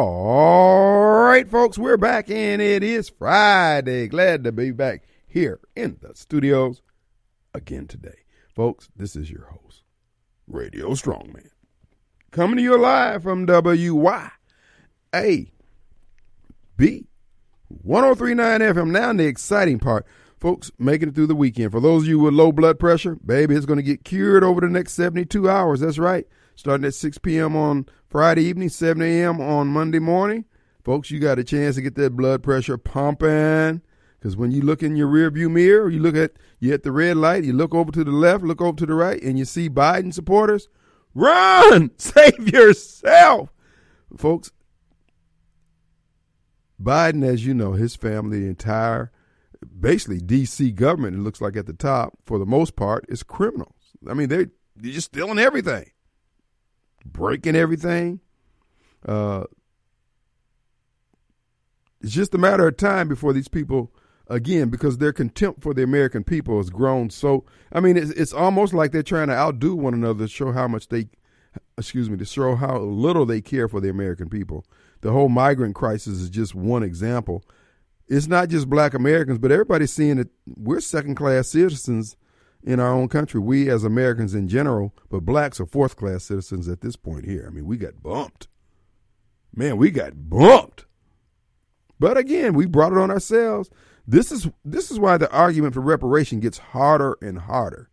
All right, folks, we're back and it is Friday. Glad to be back here in the studios. again today. Folks, this is your host, Radio Strongman. Coming to you live from WYAB 1039 FM. Now, the exciting part, folks, making it through the weekend. For those of you with low blood pressure, baby, it's going to get cured over the next 72 hours. That's right. Starting at 6 p.m. on Friday evening, 7 a.m. on Monday morning. Folks, you got a chance to get that blood pressure pumping. Because when you look in your rearview mirror, you look at you at the red light, you look over to the left, look over to the right, and you see Biden supporters. Run! Save yourself! Folks, Biden, as you know, his family, the entire, basically D.C. government, it looks like at the top, for the most part, is criminals. I mean, they're, they're just stealing everything, breaking everything. Uh, it's just a matter of time before these people, again, because their contempt for the American people has grown so. I mean, it's, it's almost like they're trying to outdo one another to show how much they, excuse me, to show how little they care for the American people. The whole migrant crisis is just one example. It's not just black Americans, but everybody's seeing that we're second class citizens in our own country. We as Americans in general, but blacks are fourth class citizens at this point here. I mean, we got bumped. Man, we got bumped. But again, we brought it on ourselves. This is this is why the argument for reparation gets harder and harder.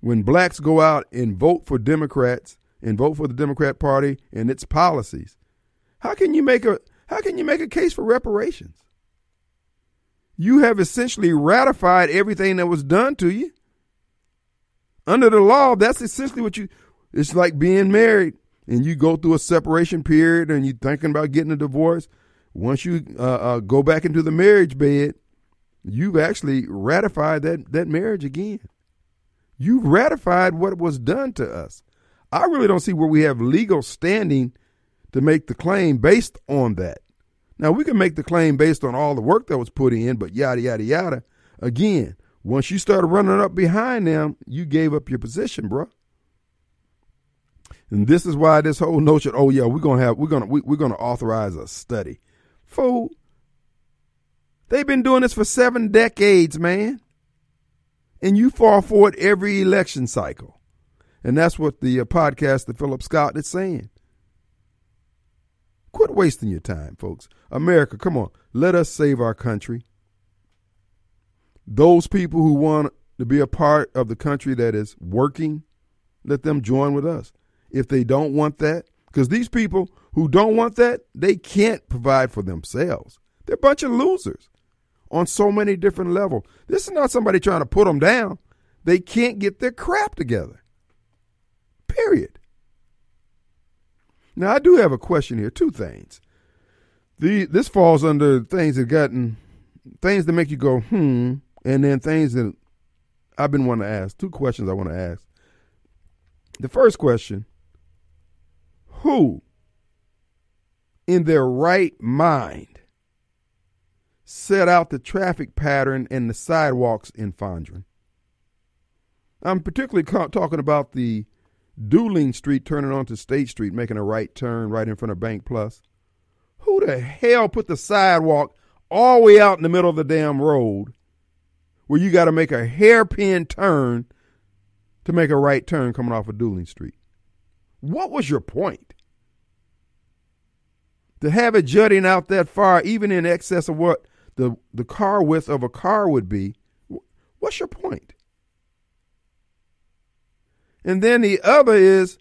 When blacks go out and vote for Democrats and vote for the Democrat Party and its policies, how can you make a how can you make a case for reparations? You have essentially ratified everything that was done to you. Under the law, that's essentially what you it's like being married and you go through a separation period and you're thinking about getting a divorce once you uh, uh, go back into the marriage bed, you've actually ratified that, that marriage again. You've ratified what was done to us. I really don't see where we have legal standing to make the claim based on that. Now, we can make the claim based on all the work that was put in, but yada, yada, yada. Again, once you started running up behind them, you gave up your position, bro. And this is why this whole notion, oh yeah, we're gonna have we're gonna we, we're gonna authorize a study. Fool. They've been doing this for seven decades, man. And you fall for it every election cycle. And that's what the uh, podcast, the Philip Scott, is saying. Quit wasting your time, folks. America, come on. Let us save our country. Those people who want to be a part of the country that is working, let them join with us. If they don't want that, because these people who don't want that, they can't provide for themselves. They're a bunch of losers on so many different levels. This is not somebody trying to put them down. They can't get their crap together. Period. Now, I do have a question here. Two things. The this falls under things that gotten things that make you go hmm, and then things that I've been wanting to ask. Two questions I want to ask. The first question: Who in their right mind set out the traffic pattern and the sidewalks in Fondren. I'm particularly talking about the Duling Street turning onto State Street, making a right turn right in front of Bank Plus. Who the hell put the sidewalk all the way out in the middle of the damn road where you got to make a hairpin turn to make a right turn coming off of Duling Street? What was your point? to have it jutting out that far, even in excess of what the, the car width of a car would be, what's your point? And then the other is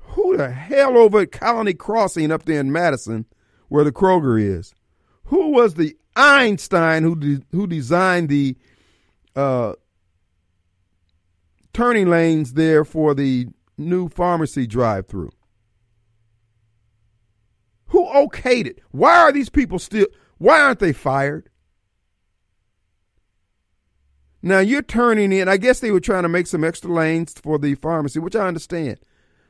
who the hell over at Colony Crossing up there in Madison, where the Kroger is? Who was the Einstein who de- who designed the uh, turning lanes there for the new pharmacy drive-through? Who okayed it? Why are these people still, why aren't they fired? Now you're turning in, I guess they were trying to make some extra lanes for the pharmacy, which I understand.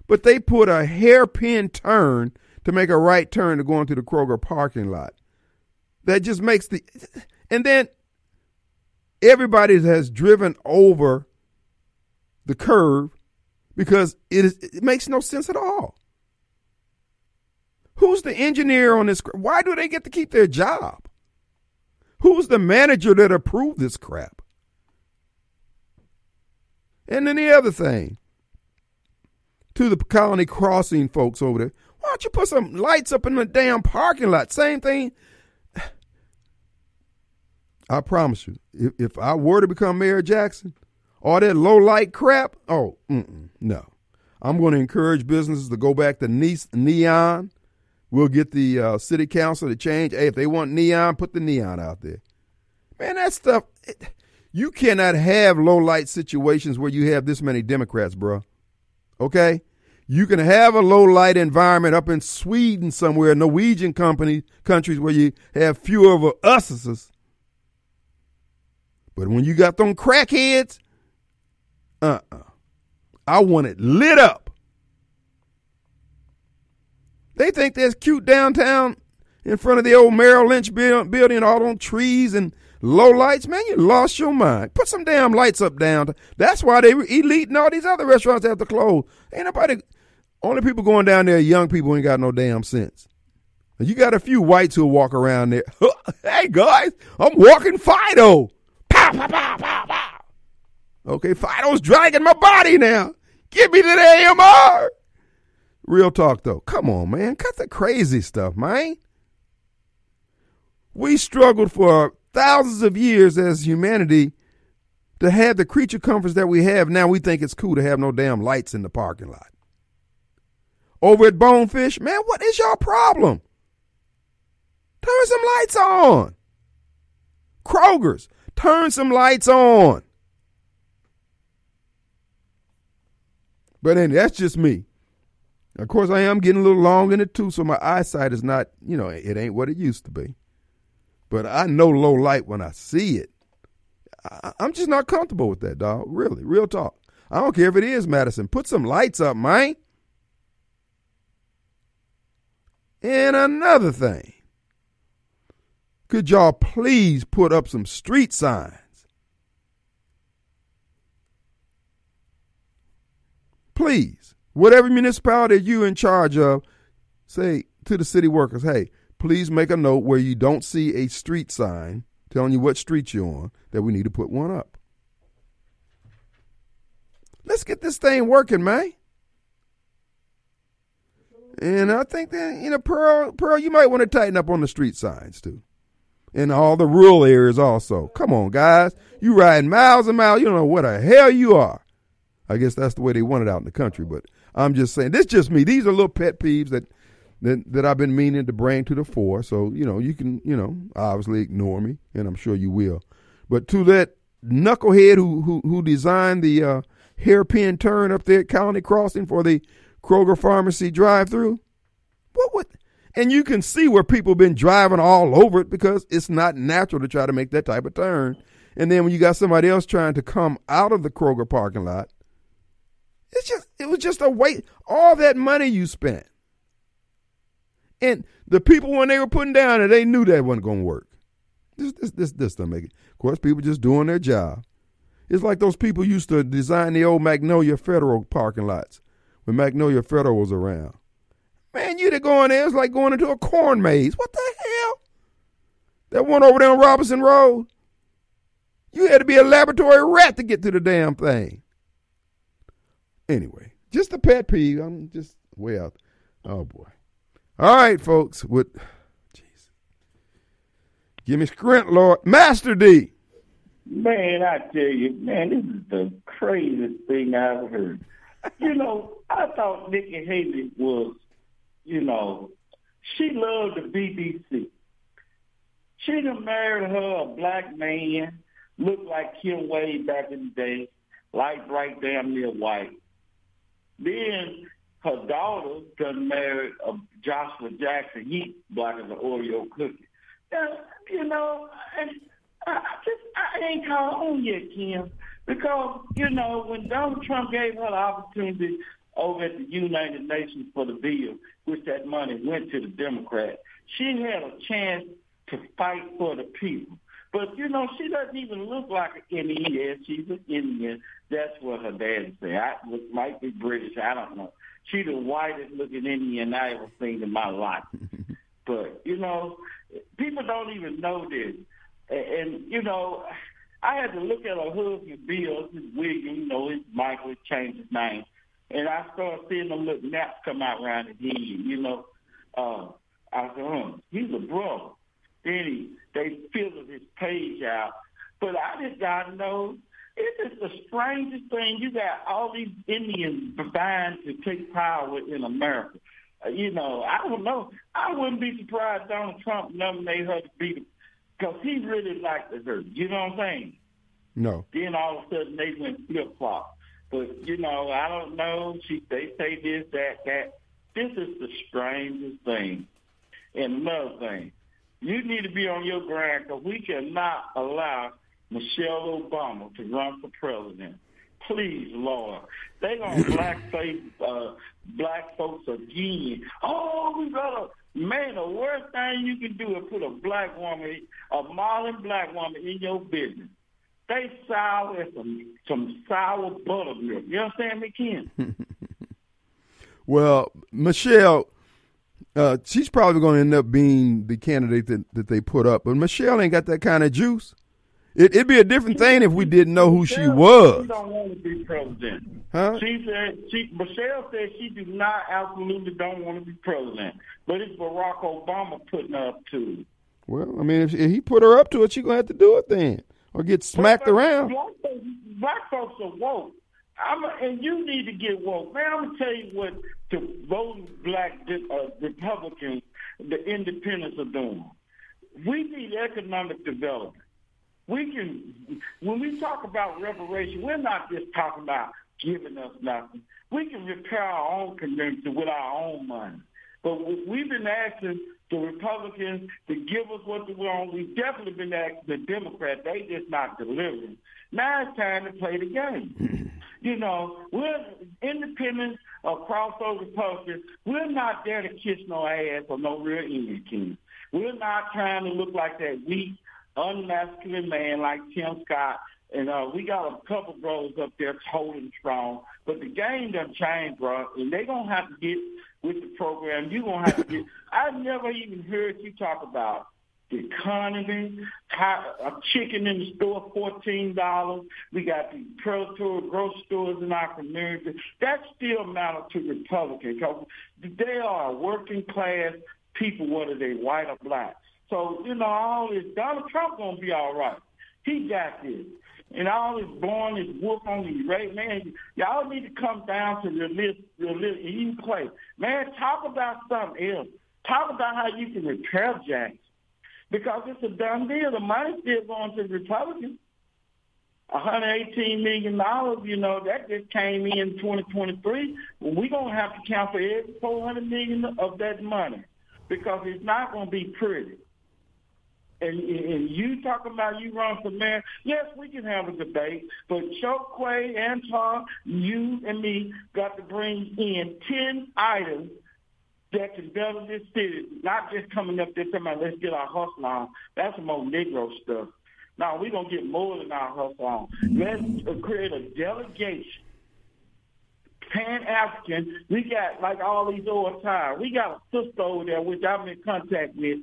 But they put a hairpin turn to make a right turn to go into the Kroger parking lot. That just makes the, and then everybody has driven over the curve because it is it makes no sense at all. Who's the engineer on this? Why do they get to keep their job? Who's the manager that approved this crap? And then the other thing, to the colony crossing folks over there, why don't you put some lights up in the damn parking lot? Same thing. I promise you, if, if I were to become Mayor Jackson, all that low light crap, oh, no. I'm going to encourage businesses to go back to neon. We'll get the uh, city council to change. Hey, if they want neon, put the neon out there. Man, that stuff, it, you cannot have low light situations where you have this many Democrats, bro. Okay? You can have a low light environment up in Sweden somewhere, Norwegian company countries where you have fewer of us's. But when you got them crackheads, uh uh I want it lit up. They think that's cute downtown in front of the old Merrill Lynch building, all on trees and low lights. Man, you lost your mind. Put some damn lights up down. That's why they elite and all these other restaurants have to close. Ain't nobody. Only people going down there, young people, ain't got no damn sense. You got a few whites who walk around there. hey guys, I'm walking Fido. Pow, pow, pow, pow, pow. Okay, Fido's dragging my body now. Give me the AMR. Real talk though. Come on, man. Cut the crazy stuff, man. We struggled for thousands of years as humanity to have the creature comforts that we have. Now we think it's cool to have no damn lights in the parking lot. Over at Bonefish, man, what is your problem? Turn some lights on. Kroger's, turn some lights on. But anyway, that's just me. Of course, I am getting a little long in it too, so my eyesight is not, you know, it ain't what it used to be. But I know low light when I see it. I, am just not comfortable with that, dog. Really, real talk. I don't care if it is Madison. Put some lights up, man. And another thing, could y'all please put up some street signs? Please, whatever municipality you in charge of, say to the city workers, hey, please make a note where you don't see a street sign telling you what street you're on, that we need to put one up. Let's get this thing working, man. And I think that, you know, Pearl, Pearl, you might want to tighten up on the street signs too. In all the rural areas also. Come on, guys. You riding miles and miles. You don't know what the hell you are. I guess that's the way they want it out in the country. But I'm just saying, this just me. These are little pet peeves that that, that I've been meaning to bring to the fore. So, you know, you can, you know, obviously ignore me, and I'm sure you will. But to that knucklehead who who, who designed the uh, hairpin turn up there at Colony Crossing for the Kroger Pharmacy drive through, what would and you can see where people been driving all over it because it's not natural to try to make that type of turn. And then when you got somebody else trying to come out of the Kroger parking lot, it's just it was just a waste. All that money you spent and the people when they were putting down it, they knew that wasn't to work. This, this, this, this doesn't make it. Of course, people just doing their job. It's like those people used to design the old Magnolia Federal parking lots when Magnolia Federal was around. Man, you to go in there, it's like going into a corn maze. What the hell? That one over there on Robinson Road. You had to be a laboratory rat to get to the damn thing. Anyway, just a pet peeve. I'm just way out. Oh boy. All right, folks. What? Jeez. Give me scrint, Lord. Master D. Man, I tell you, man, this is the craziest thing I've heard. you know, I thought Nikki Haley was, you know, she loved the BBC. She'd have married her a black man, looked like Kim Wade back in the day, like right damn near white. Then her daughter done married a Joshua Jackson. He black as an Oreo cookie. Now, you know, and I just I ain't caught on yet, Kim, because you know when Donald Trump gave her the opportunity over at the United Nations for the bill, which that money went to the Democrats, she had a chance to fight for the people. But you know, she doesn't even look like an Indian. She's an Indian. That's what her dad said. I might be British. I don't know. She the whitest looking Indian I ever seen in my life. but you know, people don't even know this, and, and you know, I had to look at her husband, Bill, his William, you know, his Michael changed his name. And I started seeing them little naps come out around his head, you know. Uh, I said, oh, he's a brother. Then he, they filled his page out. But I just got to know, it is the strangest thing. You got all these Indians vying to take power in America. Uh, you know, I don't know. I wouldn't be surprised Donald Trump nominated her to be the because he really liked her. You know what I'm saying? No. Then all of a sudden they went flip flop. But you know, I don't know. She they say this, that, that. This is the strangest thing. And another thing, you need to be on your ground because we cannot allow Michelle Obama to run for president. Please, Lord. They gonna blackface uh, black folks again. Oh, we gotta man, the worst thing you can do is put a black woman, a modern black woman in your business. They sour as some some sour buttermilk. You understand me, Ken? Well, Michelle, uh, she's probably going to end up being the candidate that, that they put up. But Michelle ain't got that kind of juice. It, it'd be a different thing if we didn't know who she was. She don't want to be president. Huh? She said she Michelle said she do not absolutely don't want to be president, but it's Barack Obama putting her up to it. Well, I mean, if, if he put her up to it, she gonna have to do it then, or get smacked around. Black folks, black folks are woke. I'm a, and you need to get woke. Man, I'm gonna tell you what the voting black uh, Republicans, the independents are doing. We need economic development. We can, when we talk about reparation, we're not just talking about giving us nothing. We can repair our own community with our own money. But we- we've been asking the Republicans to give us what we want. We've definitely been asking the Democrats. They just not delivering. Now it's time to play the game. You know, we're independent across those Republicans. We're not there to kiss no ass or no real king. We're not trying to look like that weak, unmasculine man like Tim Scott. And uh, we got a couple brothers up there holding strong. But the game done changed, bro. And they going to have to get with the program. you going to have to get. I never even heard you talk about the economy, how, a chicken in the store, fourteen dollars. We got the predatory grocery stores in our community. That still matter to Republicans because they are working class people, whether they white or black. So you know, all this Donald Trump gonna be all right. He got this. And all this born this wolf on these right man, y'all need to come down to realist, realist, you play. Man, talk about something else. Talk about how you can repair Jackson because it's a done deal. The money's still going to the Republicans. $118 million, you know, that just came in 2023. We're going to have to count for every 400 million of that money because it's not going to be pretty. And, and you talking about you run for mayor, yes, we can have a debate, but Chokwe, Antar, you and me got to bring in 10 items that can better this city, not just coming up there about let's get our hustle on. That's old Negro stuff. Now we're gonna get more than our hustle on. Let's uh, create a delegation. Pan African, we got like all these old time. We got a sister over there which I'm in contact with.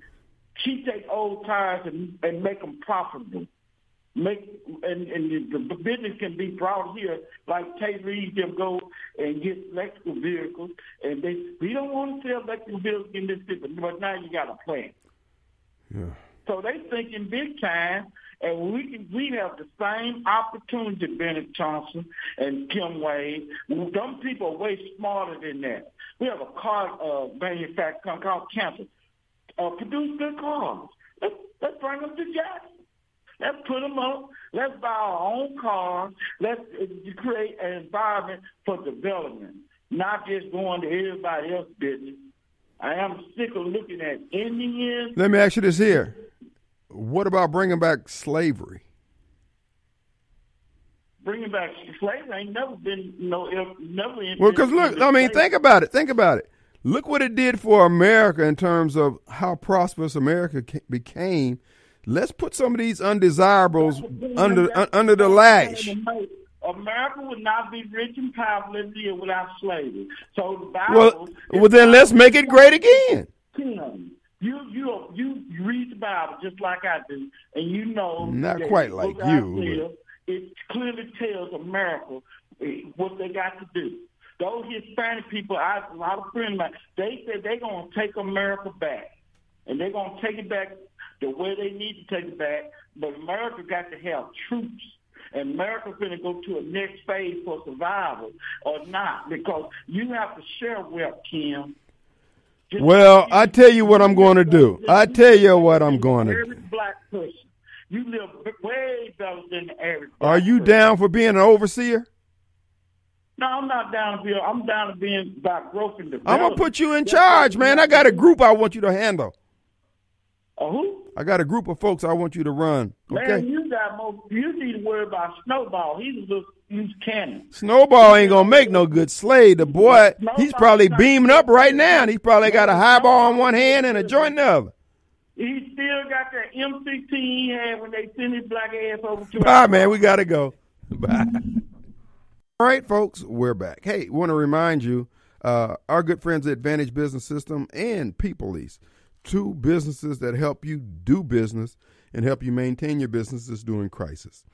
She take old tires and, and make them profitable. Make and, and the, the business can be brought here, like Tate Reeves them go and get electrical vehicles, and they we don't want to sell electrical vehicles in this city, but now you got a plan. Yeah. So they thinking big time, and we can we have the same opportunity, Bennie Thompson and Kim Wade. Them people are way smarter than that. We have a car uh, manufacturer called Campbell. Uh, produce good cars. Let's, let's bring them to Jackson. Let's put them up. Let's buy our own cars. Let's uh, create an environment for development, not just going to everybody else's business. I am sick of looking at Indians. Let me ask you this here: What about bringing back slavery? Bringing back slavery ain't never been no never. Well, because look, I mean, think about it. Think about it. Look what it did for America in terms of how prosperous America ca- became. Let's put some of these undesirables under un, under the lash. America would not be rich and powerful as it without slavery. So the Bible. Well, well, then let's make it great again. You you you read the Bible just like I do, and you know Not quite like you, Isaiah, It clearly tells America eh, what they got to do. Those Hispanic people, I a lot of friends of mine, they said they're gonna take America back, and they're gonna take it back the way they need to take it back. But America got to have troops. And America's going to go to a next phase for survival or not because you have to share wealth, Kim. Just Well, I tell you what I'm going to do. I tell you what I'm going to do. Black person. You live way better than the average. Are you down for being an overseer? No, I'm not down to be. I'm down to being about growth and I'm gonna put you in charge, man. I got a group I want you to handle. Uh, who? I got a group of folks I want you to run. Man, you got more. You need to worry about Snowball. He's a little he's cannon. Snowball ain't gonna make no good Slade. The boy, he's probably beaming up right now. He's probably got a highball in one hand and a joint in the other. He still got that M16 he had when they sent his black ass over to. Bye, man. We gotta go. Bye. All right, folks, we're back. Hey, want to remind you, uh, our good friends at Advantage Business System and People Lease, two businesses that help you do business and help you maintain your businesses during crisis.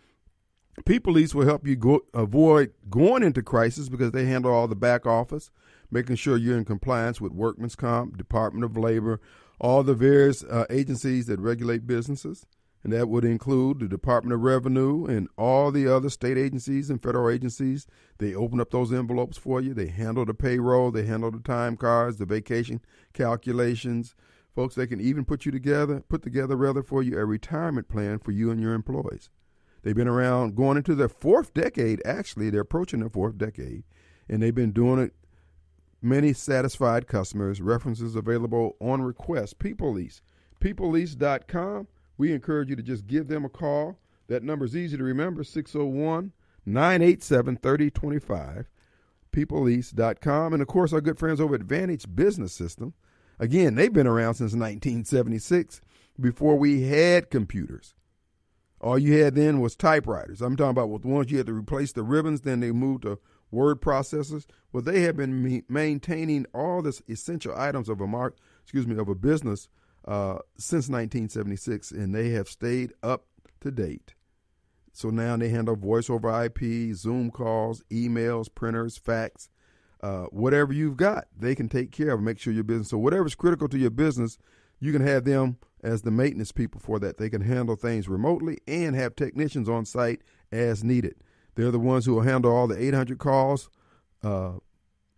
People Lease will help you go, avoid going into crisis because they handle all the back office, making sure you're in compliance with Workman's Comp, Department of Labor, all the various uh, agencies that regulate businesses. And that would include the Department of Revenue and all the other state agencies and federal agencies. They open up those envelopes for you. They handle the payroll. They handle the time cards, the vacation calculations. Folks, they can even put you together, put together rather for you a retirement plan for you and your employees. They've been around going into their fourth decade, actually. They're approaching their fourth decade, and they've been doing it. Many satisfied customers, references available on request. People Lease, peoplelease.com. We encourage you to just give them a call. That number is easy to remember 601 987 3025. Peoplelease.com. And of course, our good friends over at Advantage Business System. Again, they've been around since 1976, before we had computers. All you had then was typewriters. I'm talking about with the ones you had to replace the ribbons, then they moved to word processors. Well, they have been maintaining all the essential items of a mark, excuse me, of a business uh, since 1976, and they have stayed up to date. So now they handle voice over IP, Zoom calls, emails, printers, fax, uh, whatever you've got, they can take care of. Make sure your business. So whatever's critical to your business, you can have them as the maintenance people for that. They can handle things remotely and have technicians on site as needed. They're the ones who will handle all the 800 calls, uh,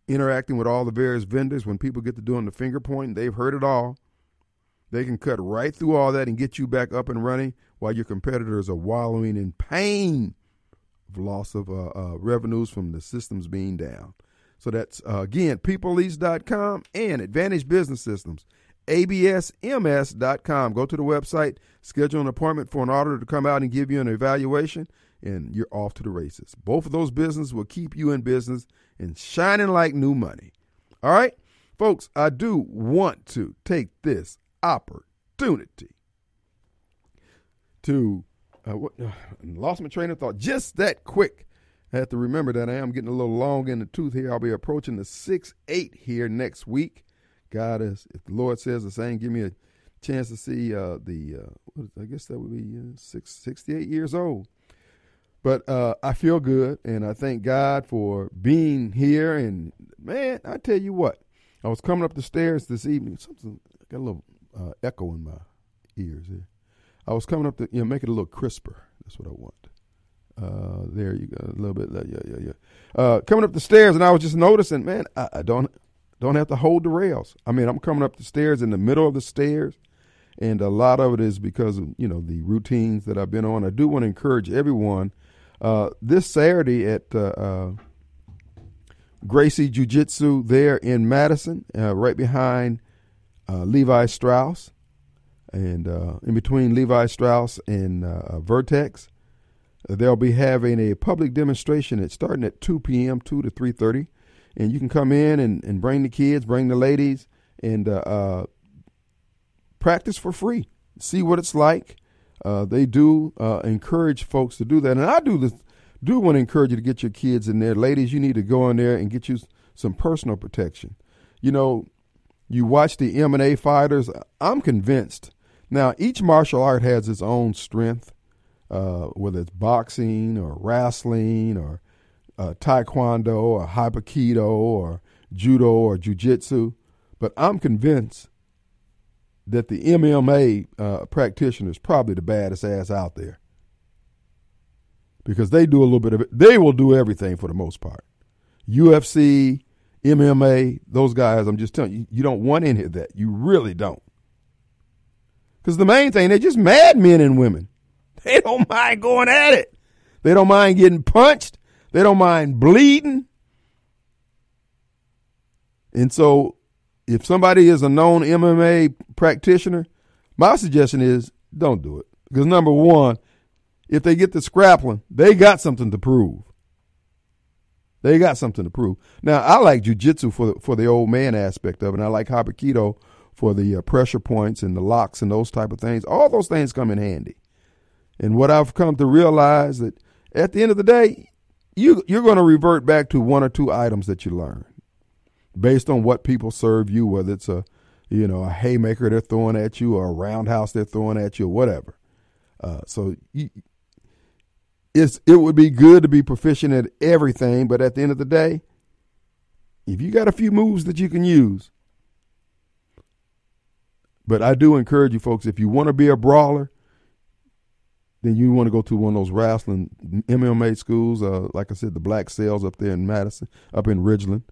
interacting with all the various vendors. When people get to doing the finger pointing, they've heard it all. They can cut right through all that and get you back up and running while your competitors are wallowing in pain of loss of uh, uh, revenues from the systems being down. So that's, uh, again, peoplelease.com and Advantage Business Systems, absms.com. Go to the website, schedule an appointment for an auditor to come out and give you an evaluation, and you're off to the races. Both of those businesses will keep you in business and shining like new money. All right? Folks, I do want to take this opportunity to uh, what, uh, lost my train of thought just that quick. I have to remember that I am getting a little long in the tooth here. I'll be approaching the six eight here next week. God is, if the Lord says the same, give me a chance to see uh, the. Uh, I guess that would be uh, six, 68 years old. But uh, I feel good, and I thank God for being here. And man, I tell you what, I was coming up the stairs this evening. Something I got a little uh, echo in my ears here. I was coming up to you know make it a little crisper. That's what I want. Uh, there you go, a little bit. Yeah, yeah, yeah. Uh, coming up the stairs, and I was just noticing, man, I, I don't don't have to hold the rails. I mean, I'm coming up the stairs in the middle of the stairs, and a lot of it is because of you know the routines that I've been on. I do want to encourage everyone. Uh, this Saturday at uh, uh, Gracie Jiu Jitsu there in Madison, uh, right behind uh, Levi Strauss, and uh, in between Levi Strauss and uh, Vertex, they'll be having a public demonstration. It's starting at 2 p.m., 2 to 3:30, and you can come in and, and bring the kids, bring the ladies, and uh, uh, practice for free. See what it's like. Uh, they do uh, encourage folks to do that, and I do this. Do want to encourage you to get your kids in there, ladies. You need to go in there and get you some personal protection. You know, You watch the MMA fighters. I'm convinced. Now, each martial art has its own strength, uh, whether it's boxing or wrestling or uh, taekwondo or hapkido or judo or jujitsu. But I'm convinced that the MMA uh, practitioner is probably the baddest ass out there because they do a little bit of it. They will do everything for the most part. UFC, MMA, those guys, I'm just telling you, you don't want any of that. You really don't. Because the main thing, they're just mad men and women. They don't mind going at it. They don't mind getting punched. They don't mind bleeding. And so, if somebody is a known MMA practitioner, my suggestion is don't do it. Because number one, if they get the scrappling, they got something to prove. They got something to prove. Now, I like jujitsu for the, for the old man aspect of it. And I like hapkido for the uh, pressure points and the locks and those type of things. All those things come in handy. And what I've come to realize that at the end of the day, you you're going to revert back to one or two items that you learn based on what people serve you, whether it's a you know a haymaker they're throwing at you or a roundhouse they're throwing at you or whatever. Uh, so you, it's it would be good to be proficient at everything, but at the end of the day, if you got a few moves that you can use, but I do encourage you folks if you want to be a brawler, then you want to go to one of those wrestling MMA schools. Uh, like I said, the Black Sails up there in Madison, up in Ridgeland,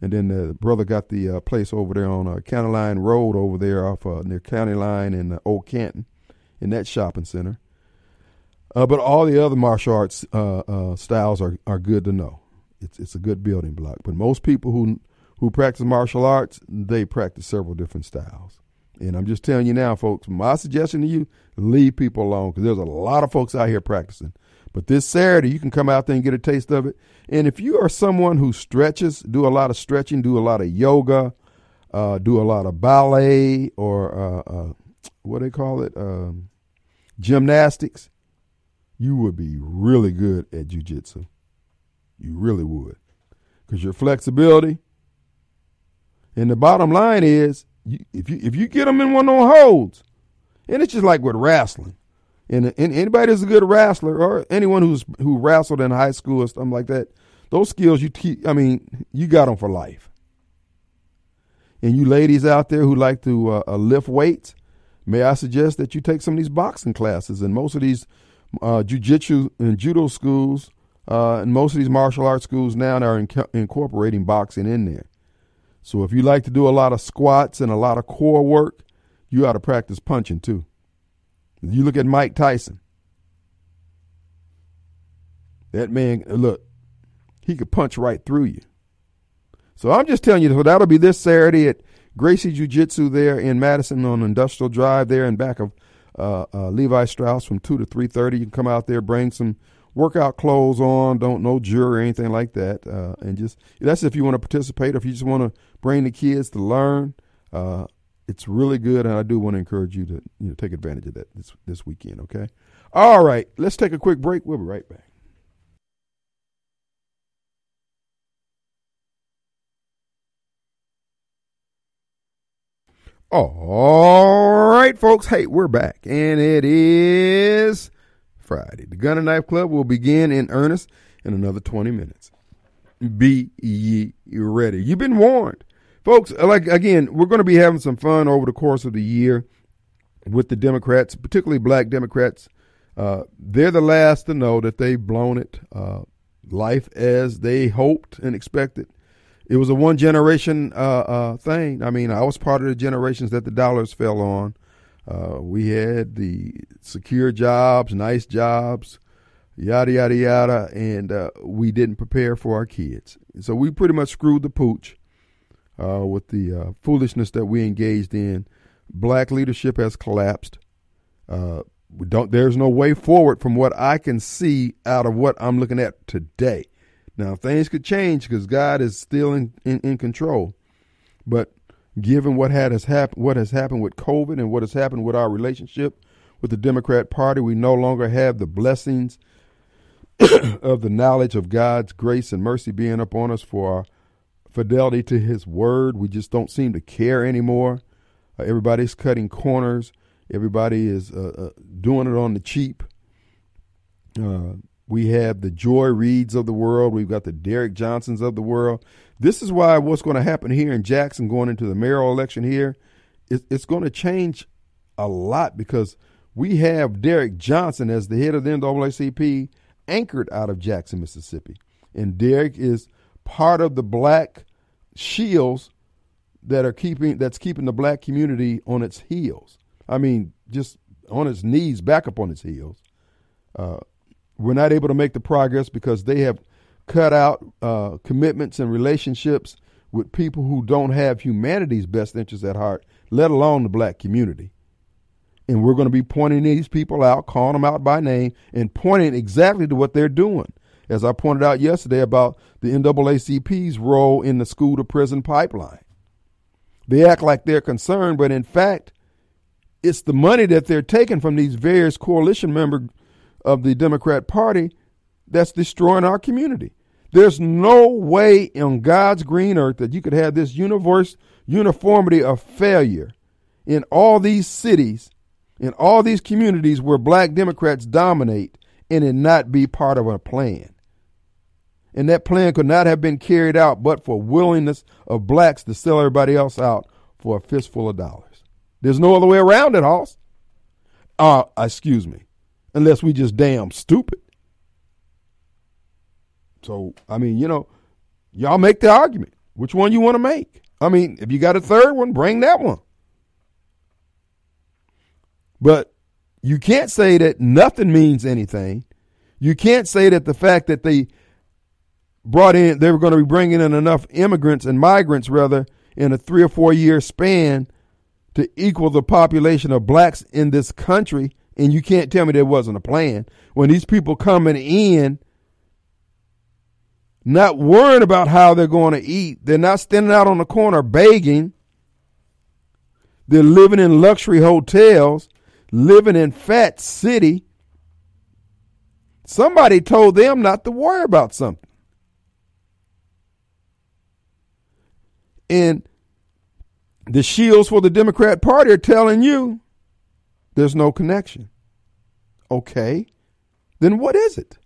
and then the brother got the uh, place over there on uh, County Line Road over there off uh, near County Line in uh, Old Canton, in that shopping center. Uh, but all the other martial arts uh, uh, styles are, are good to know. It's it's a good building block. But most people who who practice martial arts, they practice several different styles. And I'm just telling you now, folks, my suggestion to you, leave people alone because there's a lot of folks out here practicing. But this Saturday, you can come out there and get a taste of it. And if you are someone who stretches, do a lot of stretching, do a lot of yoga, uh, do a lot of ballet or uh, uh, what do they call it, um, gymnastics, you would be really good at jujitsu. You really would. Because your flexibility. And the bottom line is, you, if you if you get them in one those holds, and it's just like with wrestling, and, and anybody that's a good wrestler or anyone who's who wrestled in high school or something like that, those skills you keep. I mean, you got them for life. And you ladies out there who like to uh, uh, lift weights, may I suggest that you take some of these boxing classes and most of these uh, jujitsu and judo schools uh, and most of these martial arts schools now are inc- incorporating boxing in there. So if you like to do a lot of squats and a lot of core work, you ought to practice punching too. You look at Mike Tyson. That man, look, he could punch right through you. So I'm just telling you, so that'll be this Saturday at Gracie Jiu Jitsu there in Madison on Industrial Drive there in back of uh, uh, Levi Strauss from two to three thirty. You can come out there, bring some workout clothes on. Don't no jewelry or anything like that, uh, and just that's if you want to participate. Or if you just want to bring the kids to learn, uh, it's really good, and I do want to encourage you to you know take advantage of that this this weekend. Okay, all right. Let's take a quick break. We'll be right back. All right, folks. Hey, we're back, and it is Friday. The Gun and Knife Club will begin in earnest in another 20 minutes. Be ye ready. You've been warned. Folks, like again, we're going to be having some fun over the course of the year with the Democrats, particularly black Democrats. Uh, they're the last to know that they've blown it. Uh, life as they hoped and expected it was a one generation uh, uh, thing. I mean, I was part of the generations that the dollars fell on. Uh, we had the secure jobs, nice jobs, yada yada yada, and uh, we didn't prepare for our kids. So we pretty much screwed the pooch uh, with the uh, foolishness that we engaged in. Black leadership has collapsed. don't. There's no way forward from what I can see out of what I'm looking at today. Now, things could change because God is still in, in, in, control. But given what had has happened, what has happened with COVID and what has happened with our relationship with the Democrat Party, we no longer have the blessings of the knowledge of God's grace and mercy being upon us for our fidelity to his word. We just don't seem to care anymore. Uh, everybody's cutting corners. Everybody is uh, uh, doing it on the cheap. We have the Joy Reids of the world. We've got the Derrick Johnsons of the world. This is why what's going to happen here in Jackson going into the mayoral election here, it, it's going to change a lot because we have Derrick Johnson as the head of the NAACP anchored out of Jackson, Mississippi. And Derek is part of the black shields that are keeping that's keeping the black community on its heels. I mean, just on its knees, back up on its heels. Uh, we're not able to make the progress because they have cut out uh, commitments and relationships with people who don't have humanity's best interests at heart, let alone the black community. And we're going to be pointing these people out, calling them out by name, and pointing exactly to what they're doing. As I pointed out yesterday about the NAACP's role in the school to prison pipeline. They act like they're concerned, but in fact, it's the money that they're taking from these various coalition members of the Democrat Party that's destroying our community. There's no way on God's green earth that you could have this universe uniformity of failure in all these cities, in all these communities where black Democrats dominate, and it not be part of a plan. And that plan could not have been carried out but for willingness of blacks to sell everybody else out for a fistful of dollars. There's no other way around it, Hoss. Uh, excuse me unless we just damn stupid. So, I mean, you know, y'all make the argument. Which one you want to make? I mean, if you got a third one, bring that one. But you can't say that nothing means anything. You can't say that the fact that they brought in, they were going to be bringing in enough immigrants and migrants, rather, in a three or four year span to equal the population of blacks in this country and you can't tell me there wasn't a plan. When these people coming in, not worrying about how they're going to eat, they're not standing out on the corner begging. They're living in luxury hotels, living in Fat City. Somebody told them not to worry about something. And the shields for the Democrat Party are telling you there's no connection. Okay. Then what is it?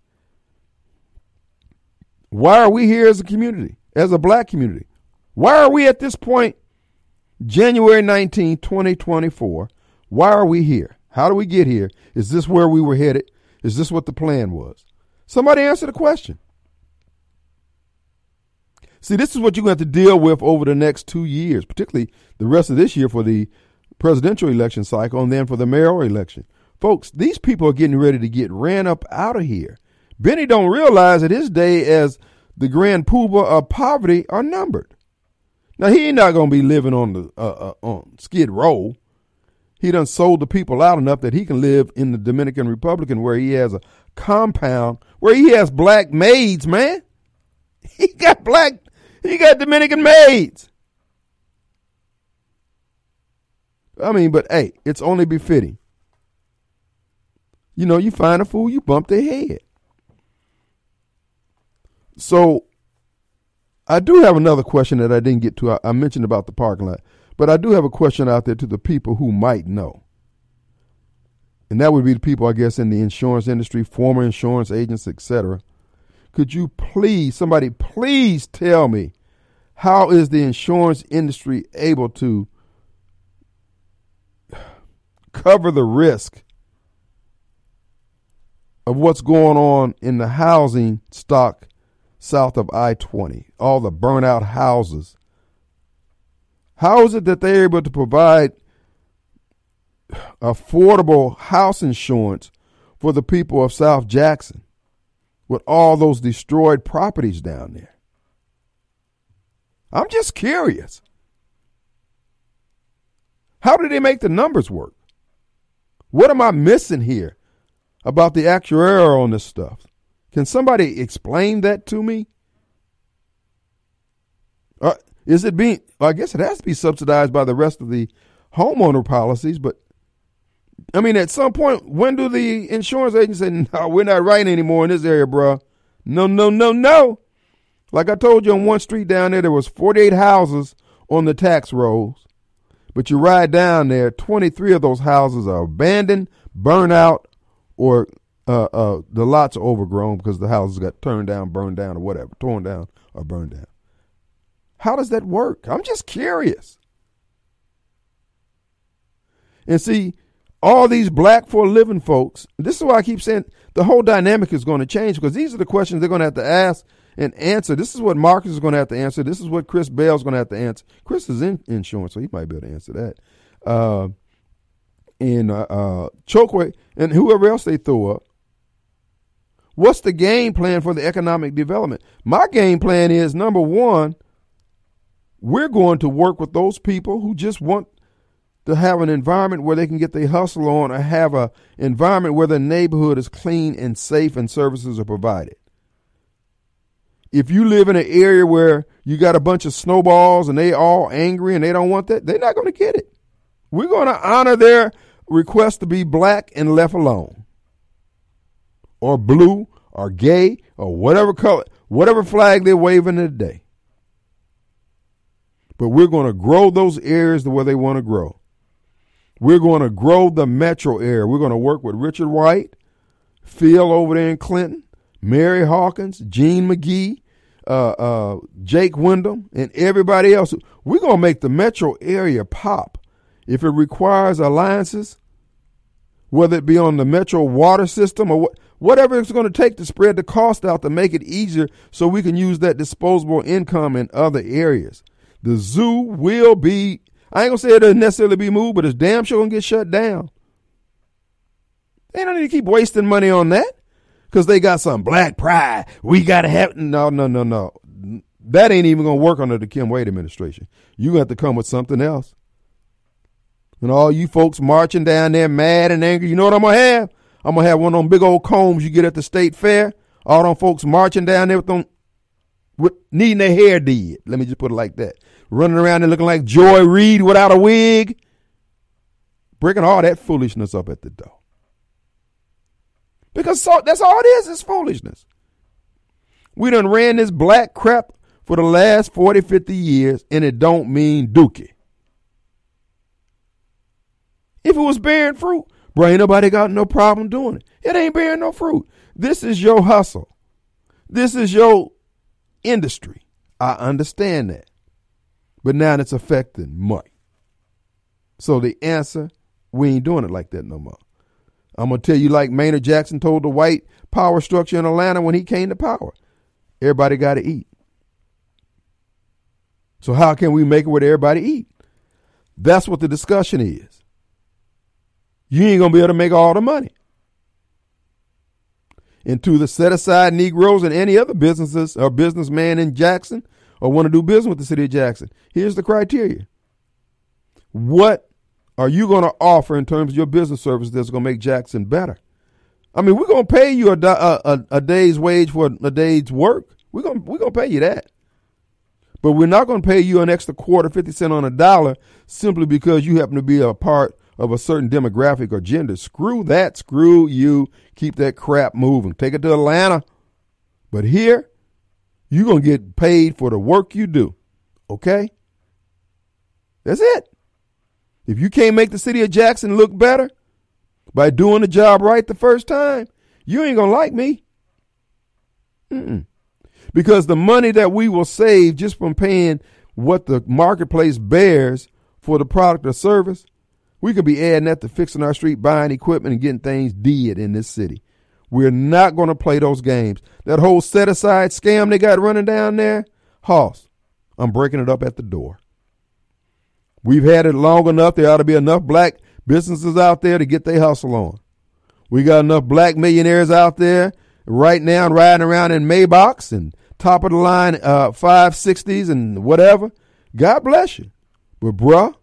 Why are we here as a community, as a black community? Why are we at this point, January 19, 2024? Why are we here? How do we get here? Is this where we were headed? Is this what the plan was? Somebody answer the question. See, this is what you're going to have to deal with over the next two years, particularly the rest of this year for the presidential election cycle and then for the mayoral election. Folks, these people are getting ready to get ran up out of here. Bennie don't realize that his day as the grand poobah of poverty are numbered. Now he ain't not gonna be living on the uh, uh, on Skid Row. He done sold the people out enough that he can live in the Dominican Republic where he has a compound where he has black maids, man. He got black, he got Dominican maids. I mean, but hey, it's only befitting. You know, you find a fool, you bump their head. So I do have another question that I didn't get to. I, mentioned about the parking lot, but I do have a question out there to the people who might know. And that would be the people, I guess, in the insurance industry, former insurance agents, etc. Could you please, somebody please tell me, how is the insurance industry able to cover the risk of what's going on in the housing stock south of I 20, all the burnout houses. How is it that they're able to provide affordable house insurance for the people of South Jackson with all those destroyed properties down there? I'm just curious. How do they make the numbers work? What am I missing here? about the actuarial on this stuff. Can somebody explain that to me? Uh, is it being? I guess it has to be subsidized by the rest of the homeowner policies, but I mean, at some point, when do the insurance agents say, "No, we're not writing anymore in this area, bro"? No, no, no, no. Like I told you on one street down there, there was 48 houses on the tax rolls. But you ride down there, 23 of those houses are abandoned, burned out, or uh, uh, the lots are overgrown because the houses got turned down, burned down, or whatever, torn down or burned down. How does that work? I'm just curious. And see, all these black for a living folks, this is why I keep saying the whole dynamic is going to change because these are the questions they're going to have to ask and answer. This is what Marcus is going to have to answer. This is what Chris Bell is going to have to answer. Chris is in insurance, so he might be able to answer that. Uh, and uh, uh, Chokwe and whoever else they throw up. What's the game plan for the economic development? My game plan is number one, we're going to work with those people who just want to have an environment where they can get their hustle on or have an environment where the neighborhood is clean and safe and services are provided. If you live in an area where you got a bunch of snowballs and they all angry and they don't want that, they're not going to get it. We're going to honor their request to be black and left alone. Or blue or gay or whatever color, whatever flag they're waving today. But we're going to grow those areas the way they want to grow. We're going to grow the metro area. We're going to work with Richard White, Phil over there in Clinton, Mary Hawkins, Gene McGee, uh, uh, Jake Windham, and everybody else. We're going to make the metro area pop. If it requires alliances, whether it be on the metro water system or what, whatever it's going to take to spread the cost out to make it easier so we can use that disposable income in other areas. The zoo will be I ain't gonna say it doesn't necessarily be moved, but it's damn sure gonna get shut down. They don't need to keep wasting money on that because they got some black pride. We gotta have no, no, no, no. That ain't even gonna work under the Kim Wade administration. You have to come with something else. And all you folks marching down there mad and angry, you know what I'm gonna have? I'm gonna have one of them big old combs you get at the state fair. All them folks marching down there with them with needing their hair did. Let me just put it like that running around and looking like Joy Reid without a wig, breaking all that foolishness up at the door. Because so, that's all it is, is foolishness. We done ran this black crap for the last 40, 50 years, and it don't mean dookie. If it was bearing fruit, bro, ain't nobody got no problem doing it. It ain't bearing no fruit. This is your hustle. This is your industry. I understand that but now it's affecting money. So the answer, we ain't doing it like that no more. I'm gonna tell you like Maynard Jackson told the white power structure in Atlanta when he came to power. Everybody got to eat. So how can we make it where everybody eat? That's what the discussion is. You ain't gonna be able to make all the money. And to the set aside Negroes and any other businesses or businessman in Jackson, or want to do business with the city of Jackson, here's the criteria. What are you going to offer in terms of your business service that's going to make Jackson better? I mean, we're going to pay you a, a, a, day's wage for a day's work. We're going we're going to pay you that. But we're not going to pay you an extra quarter, 50 cent on a dollar simply because you happen to be a part of a certain demographic or gender. Screw that. Screw you. Keep that crap moving. Take it to Atlanta. But here, you're going to get paid for the work you do. Okay? That's it. If you can't make the city of Jackson look better by doing the job right the first time, you ain't going to like me. Mm-mm. Because the money that we will save just from paying what the marketplace bears for the product or service, we could be adding that to fixing our street, buying equipment, and getting things did in this city. We're not going to play those games. That whole set aside scam they got running down there, Hoss, I'm breaking it up at the door. We've had it long enough. There ought to be enough black businesses out there to get their hustle on. We got enough black millionaires out there right now riding around in Maybachs and top of the line uh, 560s and whatever. God bless you. But, bruh,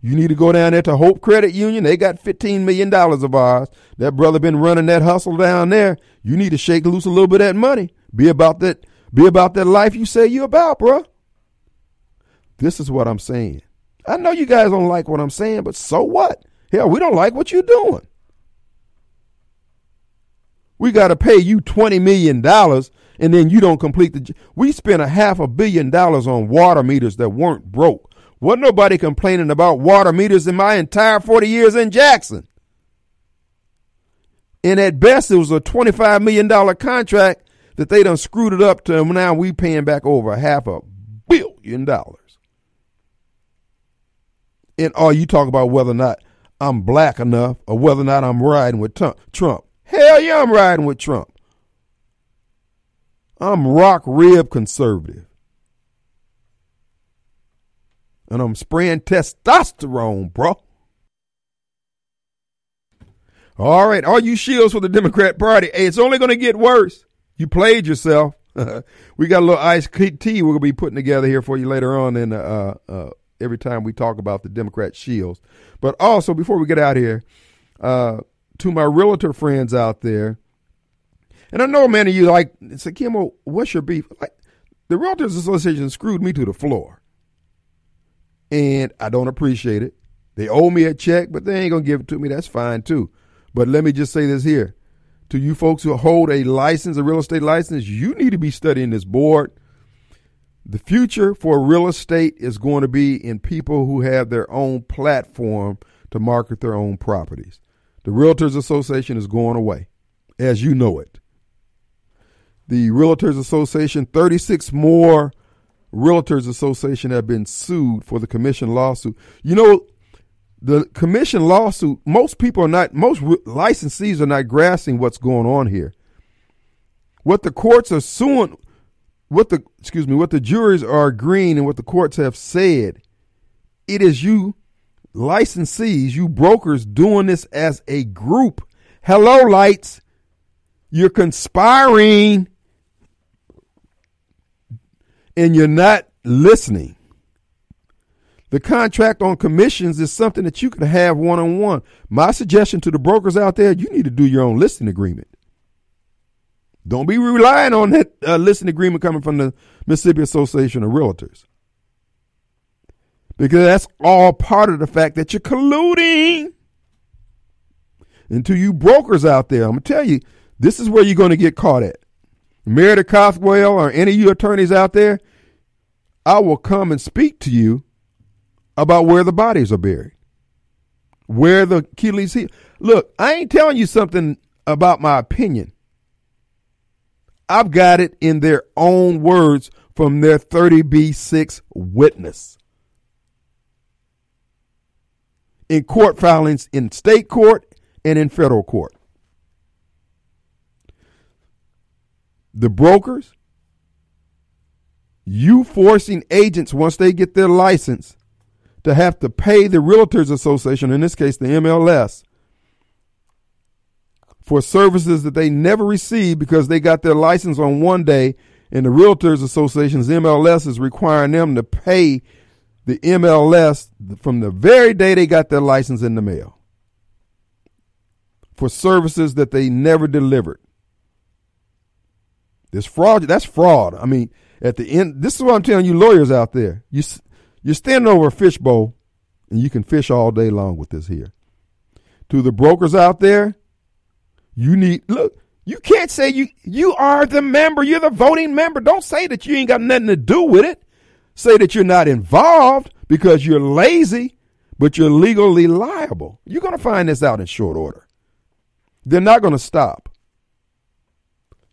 you need to go down there to Hope Credit Union. They got $15 million of ours. That brother been running that hustle down there. You need to shake loose a little bit of that money. Be about that, be about that life you say you about, bruh. This is what I'm saying. I know you guys don't like what I'm saying, but so what? Hell, we don't like what you're doing. We got to pay you $20 million and then you don't complete the. We spent a half a billion dollars on water meters that weren't broke. Wasn't nobody complaining about water meters in my entire 40 years in Jackson. And at best, it was a $25 million contract that they done screwed it up to now we paying back over half a billion dollars. And all you talk about whether or not I'm black enough or whether or not I'm riding with Trump. Trump. Hell yeah, I'm riding with Trump. I'm rock rib conservative. And I'm spraying testosterone, bro. All right, all you shields for the Democrat Party, hey, it's only going to get worse. You played yourself. we got a little iced tea we're going to be putting together here for you later on in uh, uh, every time we talk about the Democrat shields. But also, before we get out here, uh, to my realtor friends out there, and I know many of you like, say, Kimo, what's your beef? Like, the Realtors Association screwed me to the floor. And I don't appreciate it. They owe me a check, but they ain't going to give it to me. That's fine too. But let me just say this here. To you folks who hold a license, a real estate license, you need to be studying this board. The future for real estate is going to be in people who have their own platform to market their own properties. The Realtors Association is going away, as you know it. The Realtors Association, 36 more Realtors Association have been sued for the commission lawsuit. You know, the commission lawsuit, most people are not, most licensees are not grasping what's going on here. What the courts are suing, what the, excuse me, what the juries are agreeing and what the courts have said, it is you licensees, you brokers doing this as a group. Hello, lights. You're conspiring and you're not listening. The contract on commissions is something that you can have one on one. My suggestion to the brokers out there, you need to do your own listing agreement. Don't be relying on that uh, listing agreement coming from the Mississippi Association of Realtors. Because that's all part of the fact that you're colluding. And to you brokers out there, I'm going to tell you, this is where you're going to get caught at. Meredith Cothwell or any of you attorneys out there, I will come and speak to you about where the bodies are buried, where the Achilles heel. Look, I ain't telling you something about my opinion. I've got it in their own words from their 30B6 witness. In court filings in state court and in federal court. The brokers, you forcing agents once they get their license to have to pay the Realtors Association, in this case the MLS, for services that they never received because they got their license on one day and the Realtors Association's MLS is requiring them to pay the MLS from the very day they got their license in the mail for services that they never delivered. This fraud, that's fraud. I mean, at the end, this is what I'm telling you lawyers out there. You, you're standing over a fishbowl and you can fish all day long with this here. To the brokers out there, you need, look, you can't say you, you are the member. You're the voting member. Don't say that you ain't got nothing to do with it. Say that you're not involved because you're lazy, but you're legally liable. You're going to find this out in short order. They're not going to stop.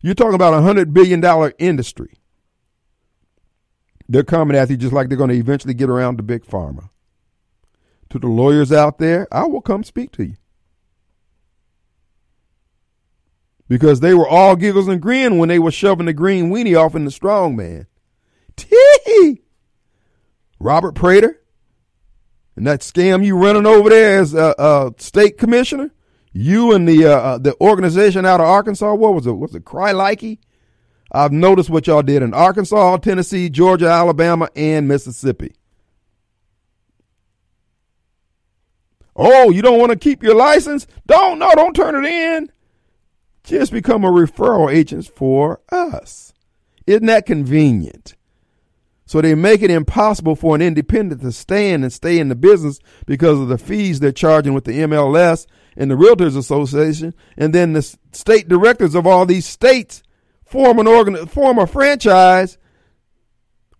You're talking about a hundred billion dollar industry. They're coming at you just like they're going to eventually get around to big pharma. To the lawyers out there, I will come speak to you. Because they were all giggles and grin when they were shoving the green weenie off in the strong man. Tee! Robert Praither and that scam you running over there as a, a state commissioner. You and the uh, the organization out of Arkansas, what was it? Was it Cry Likey? I've noticed what y'all did in Arkansas, Tennessee, Georgia, Alabama, and Mississippi. Oh, you don't want to keep your license? Don't no, don't turn it in. Just become a referral agent for us. Isn't that convenient? So they make it impossible for an independent to stand and stay in the business because of the fees they're charging with the MLS and the Realtors Association, and then the state directors of all these states form an organ, form a franchise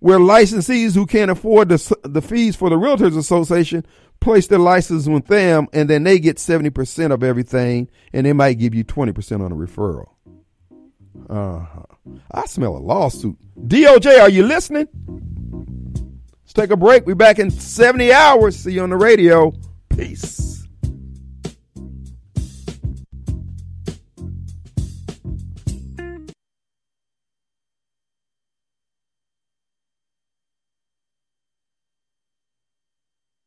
where licensees who can't afford the, the fees for the Realtors Association place their license with them, and then they get 70% of everything, and they might give you 20% on a referral. Uh-huh. I smell a lawsuit. DOJ, are you listening? Let's take a break. We're back in 70 hours. See you on the radio. Peace.